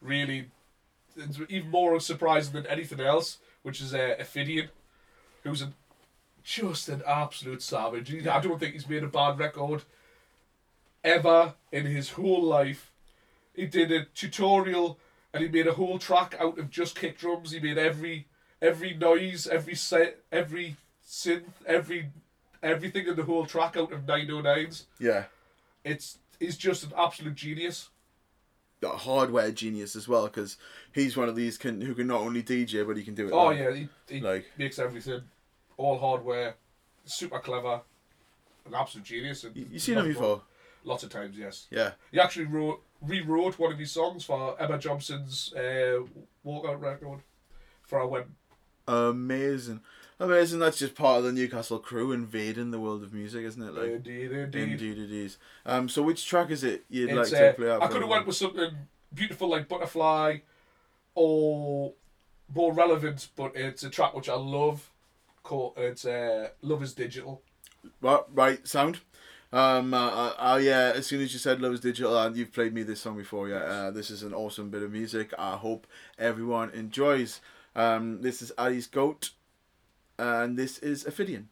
Really, it's even more surprising than anything else, which is uh, Ophidian, who's an, just an absolute savage. He, I don't think he's made a bad record ever in his whole life. He did a tutorial and he made a whole track out of just kick drums. He made every every noise, every set, every synth, every everything in the whole track out of 909s. Yeah. It's he's just an absolute genius. A hardware genius as well, because he's one of these can who can not only DJ but he can do it. Oh live. yeah, he, he Like- makes everything, all hardware, super clever, an absolute genius. And You seen him before? Lots of times, yes. Yeah. He actually wrote rewrote one of his songs for Emma Johnson's uh, walkout record for I web. Amazing. Amazing. That's just part of the Newcastle crew invading the world of music, isn't it? Like, Indeed, indeed. Indeed, it is. Um, so which track is it you'd It's, like to uh, play out? I could have went with something beautiful like Butterfly, or more relevant, but it's a track which I love. Called it's uh, Love Is Digital. Right, right, sound. Um, uh, uh, uh, yeah, as soon as you said Love is Digital, and you've played me this song before, yeah, uh, this is an awesome bit of music. I hope everyone enjoys. Um, this is Addy's Goat, and this is Ophidian.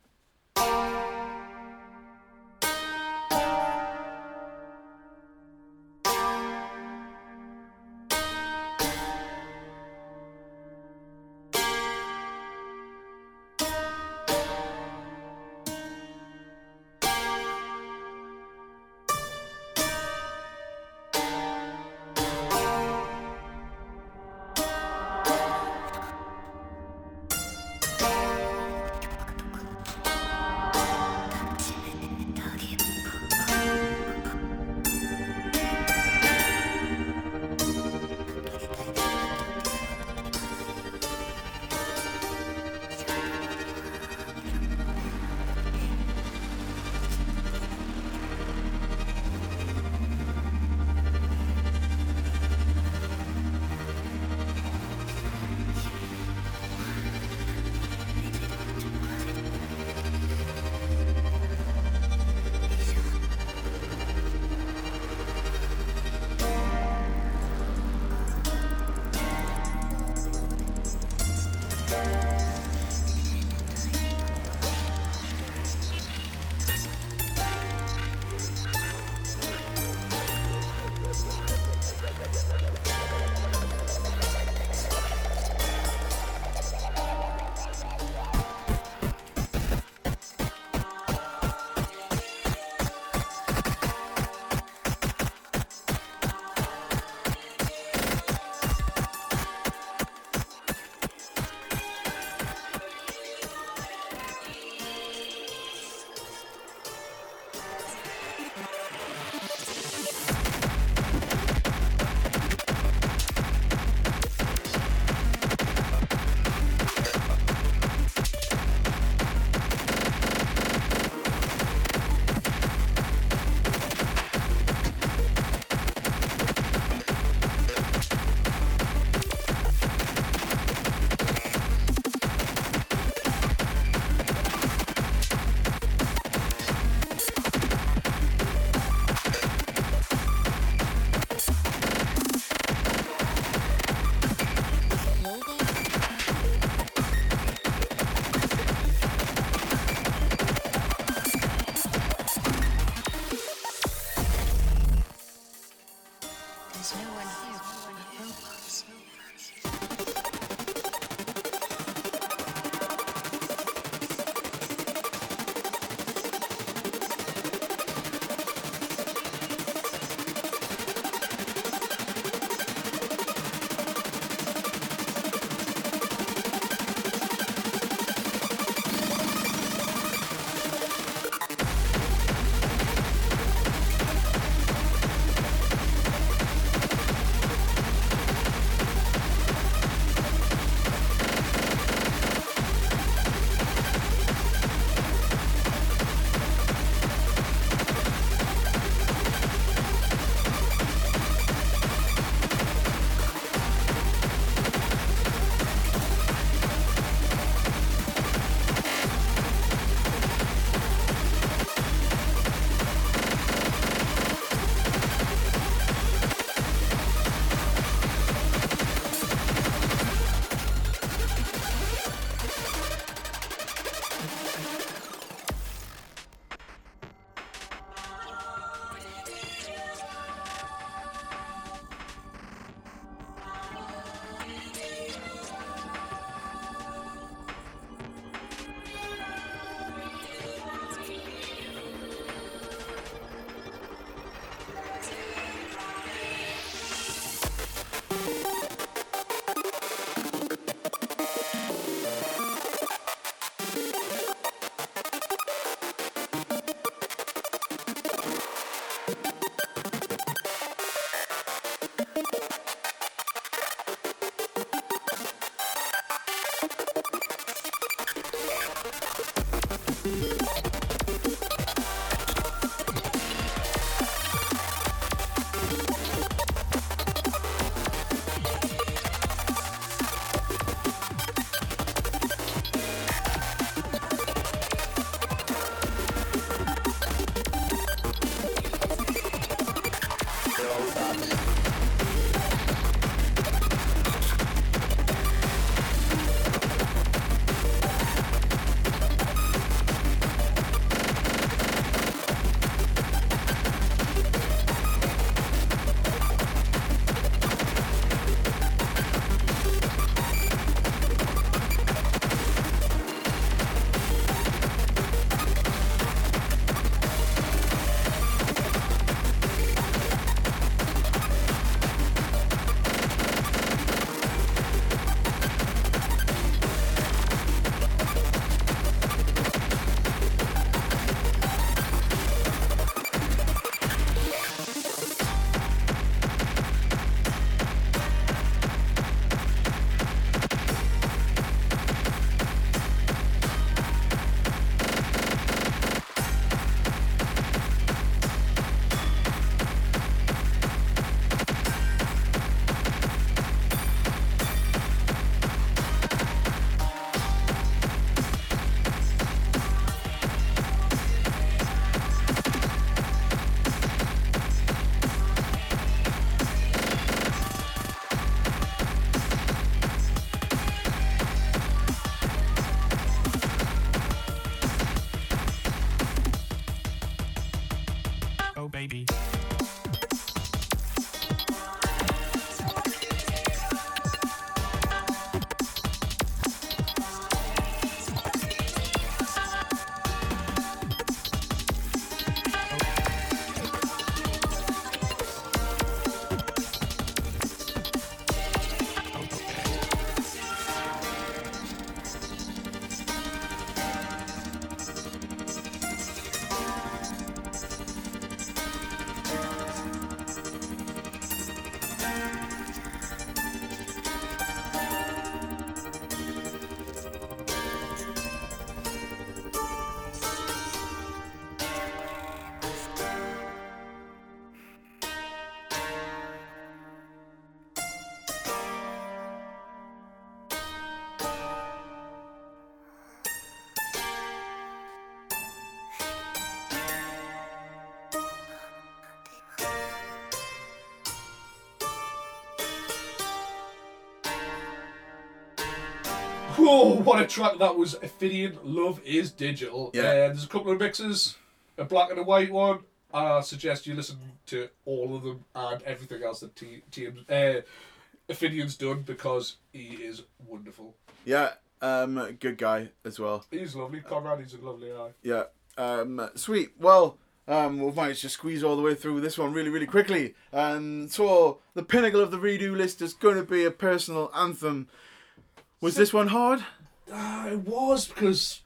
What a track that was! Ophidian Love is Digital. Yeah. Uh, there's a couple of mixes, a black and a white one. I suggest you listen to all of them and everything else that T- TM, uh, Ophidian's done because he is wonderful. Yeah, um, good guy as well. He's lovely. Conrad, he's a lovely guy. Yeah. Um, sweet. Well, um, we've managed to squeeze all the way through this one really, really quickly. And so the pinnacle of the redo list is going to be a personal anthem. Was this one hard? Uh, it was because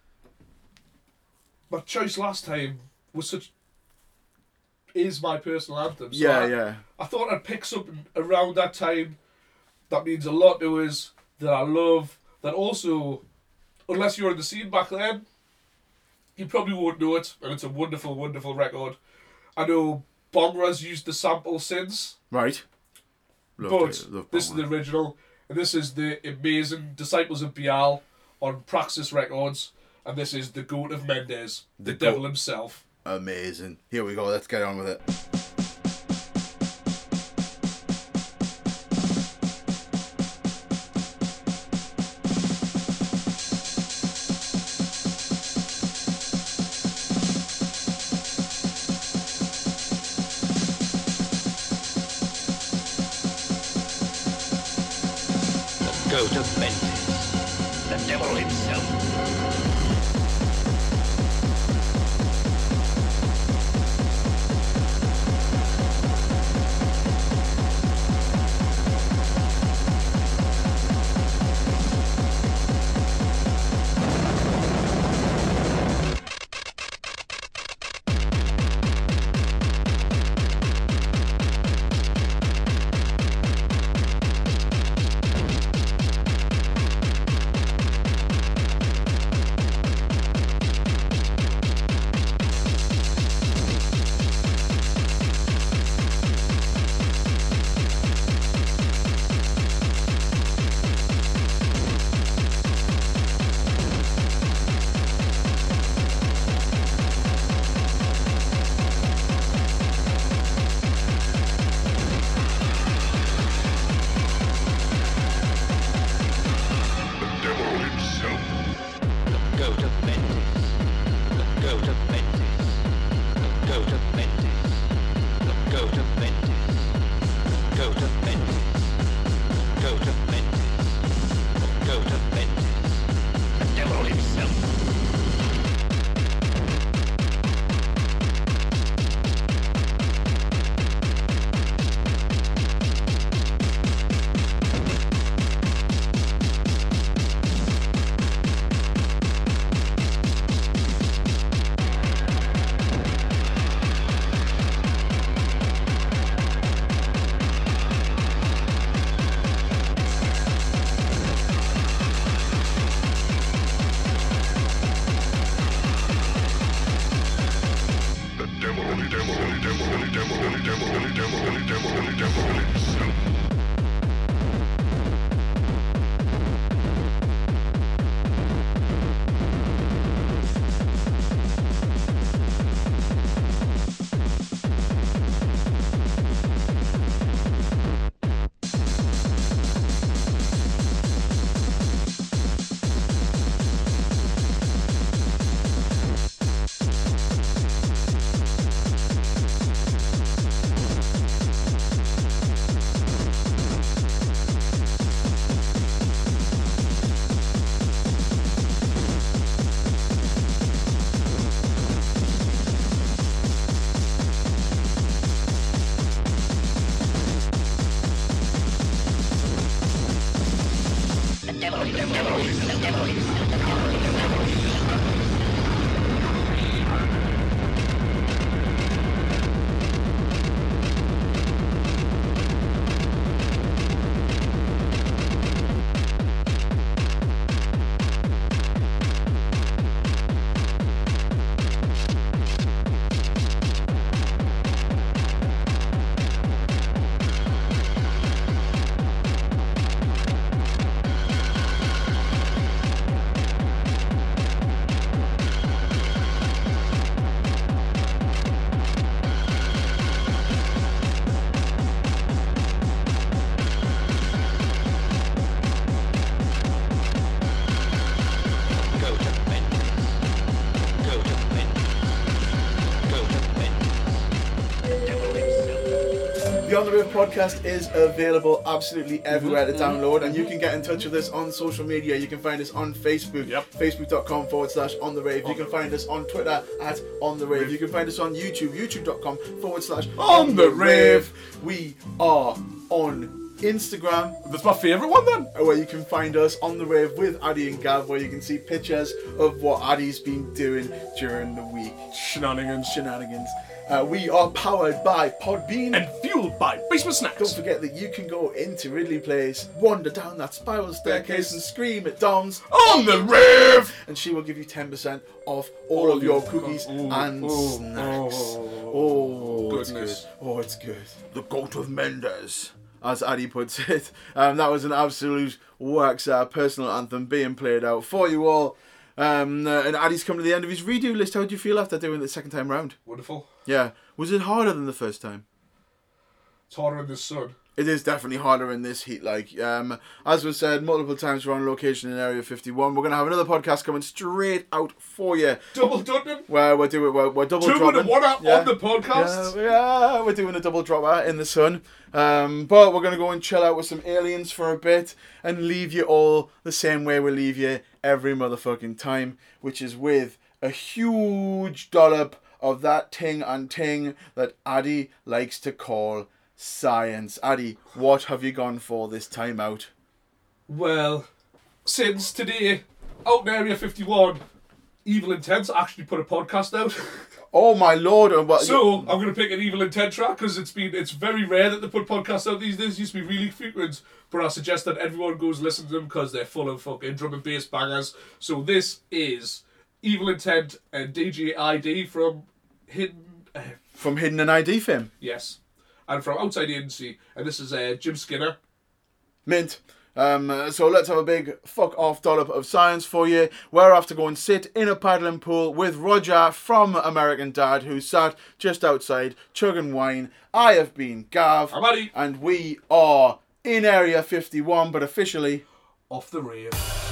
my choice last time was such is my personal anthem. So Yeah, I, yeah. I thought I'd pick something around that time that means a lot to us that I love. That also, unless you're in the scene back then, you probably won't know it, and it's a wonderful, wonderful record. I know Bong-Ra's used the sample since, Right. Love but love this is the original, and this is the amazing Disciples of Baal on Praxis Records, and this is the Goat of Mendes, the, The devil Goat. himself. Amazing. Here we go. Let's get on with it. On the Rave podcast is available absolutely mm-hmm, everywhere to mm-hmm. download, and you mm-hmm. can get in touch with us on social media. You can find us on Facebook, facebook.com forward slash On the Rave. You can find us on Twitter at On the Rave. You can find us on YouTube, youtube.com forward slash On the Rave. We are on Instagram. That's my favourite one then. Uh, where you can find us on the rave with Addy and Gav, where you can see pictures of what Addy's been doing during the week. Shenanigans. Shenanigans. Uh, we are powered by Podbean and fueled by Basement Snacks. Don't forget that you can go into Ridley Place, wander down that spiral staircase, and scream at Dom's on the rave, and she will give you ten percent off all of your cookies and snacks. Oh, it's good. goodness. Oh, it's good. The goat of Mendes, as Addy puts it. Um, that was an absolute works uh, personal anthem being played out for you all. Um, uh, and Addy's come to the end of his redo list. How do you feel after doing it the second time round? Wonderful. Yeah. Was it harder than the first time? It's harder in the sun. It is definitely harder in this heat. Like, um, as was said multiple times, we're on location in Area 51. We're gonna have another podcast coming straight out for you. Double dipping. Where we're doing, we're, we're double Two dropping. and one out Yeah. on the podcast. Yeah, yeah, we're doing a double dropper in the sun. Um, but we're gonna go and chill out with some aliens for a bit and leave you all the same way we leave you every motherfucking time, which is with a huge dollop of that ting and ting that Addy likes to call science. Addy, what have you gone for this time out? Well, since today, out in Area 51, Evol Intent actually put a podcast out. Oh my lord! Uh, what- So I'm going to pick an Evol Intent track because it's been it's very rare that they put podcasts out these days. It used to be really frequent, but I suggest that everyone goes listen to them because they're full of fucking drum and bass bangers. So this is Evol Intent and DJ ID from Hidden. Uh, from Hidden and ID fame. yes, and from Outside the Agency, and this is uh, Jim Skinner. Mint. Um, so let's have a big fuck off dollop of science for you. We're off to go and sit in a paddling pool with Roger from American Dad, who sat just outside chugging wine. I have been Gav, and we are in Area 51, but officially Off the rave.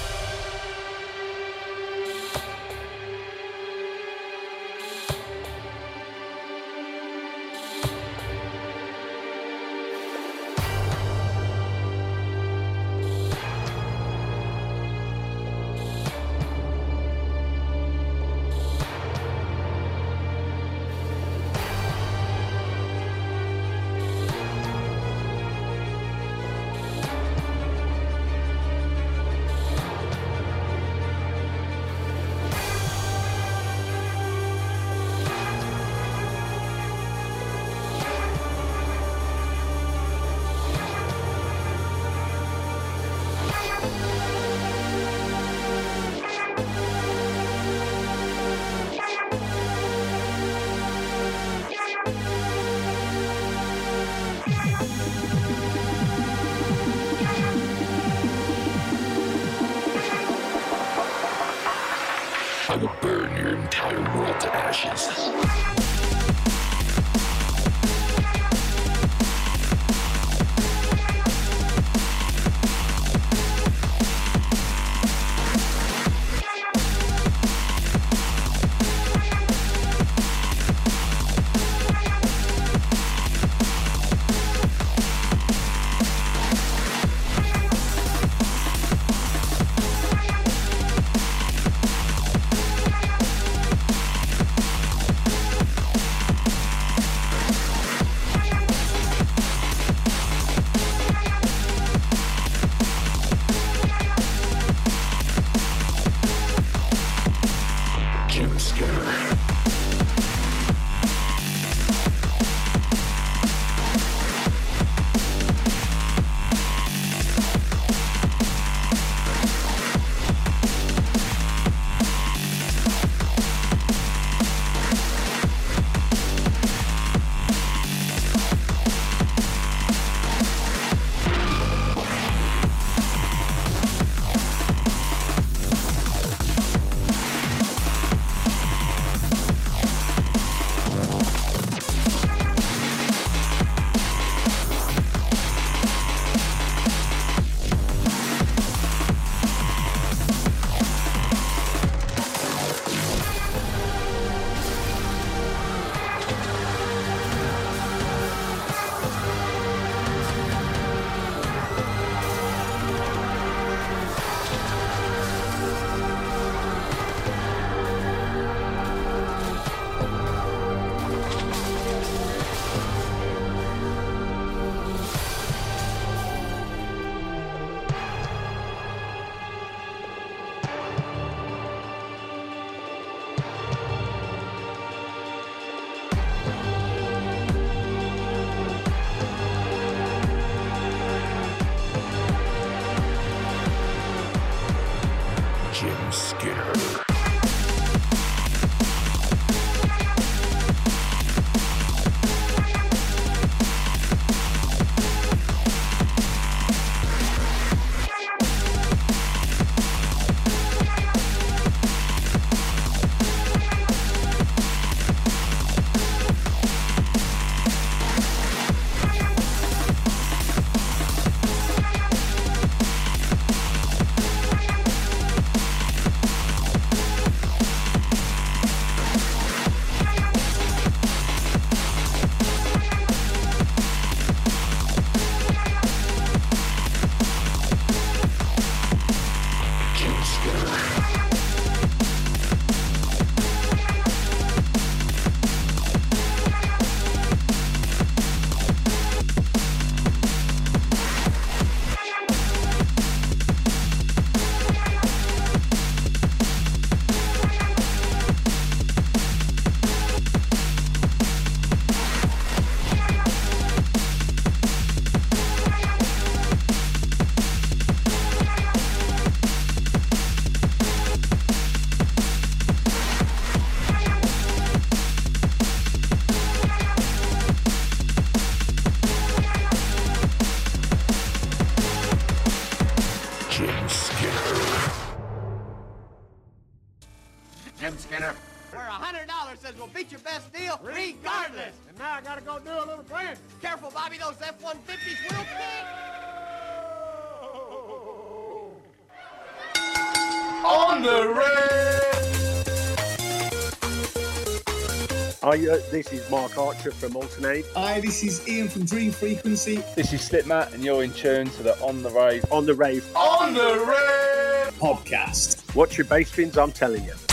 Uh, this is Mark Archer from Altern-8. Hi, this is Ian from Dream Frequency. This is Slipmatt, and you're in tune to the On the Rave. On the Rave On the Rave Podcast. Watch your bass fins, I'm telling you. Yeah.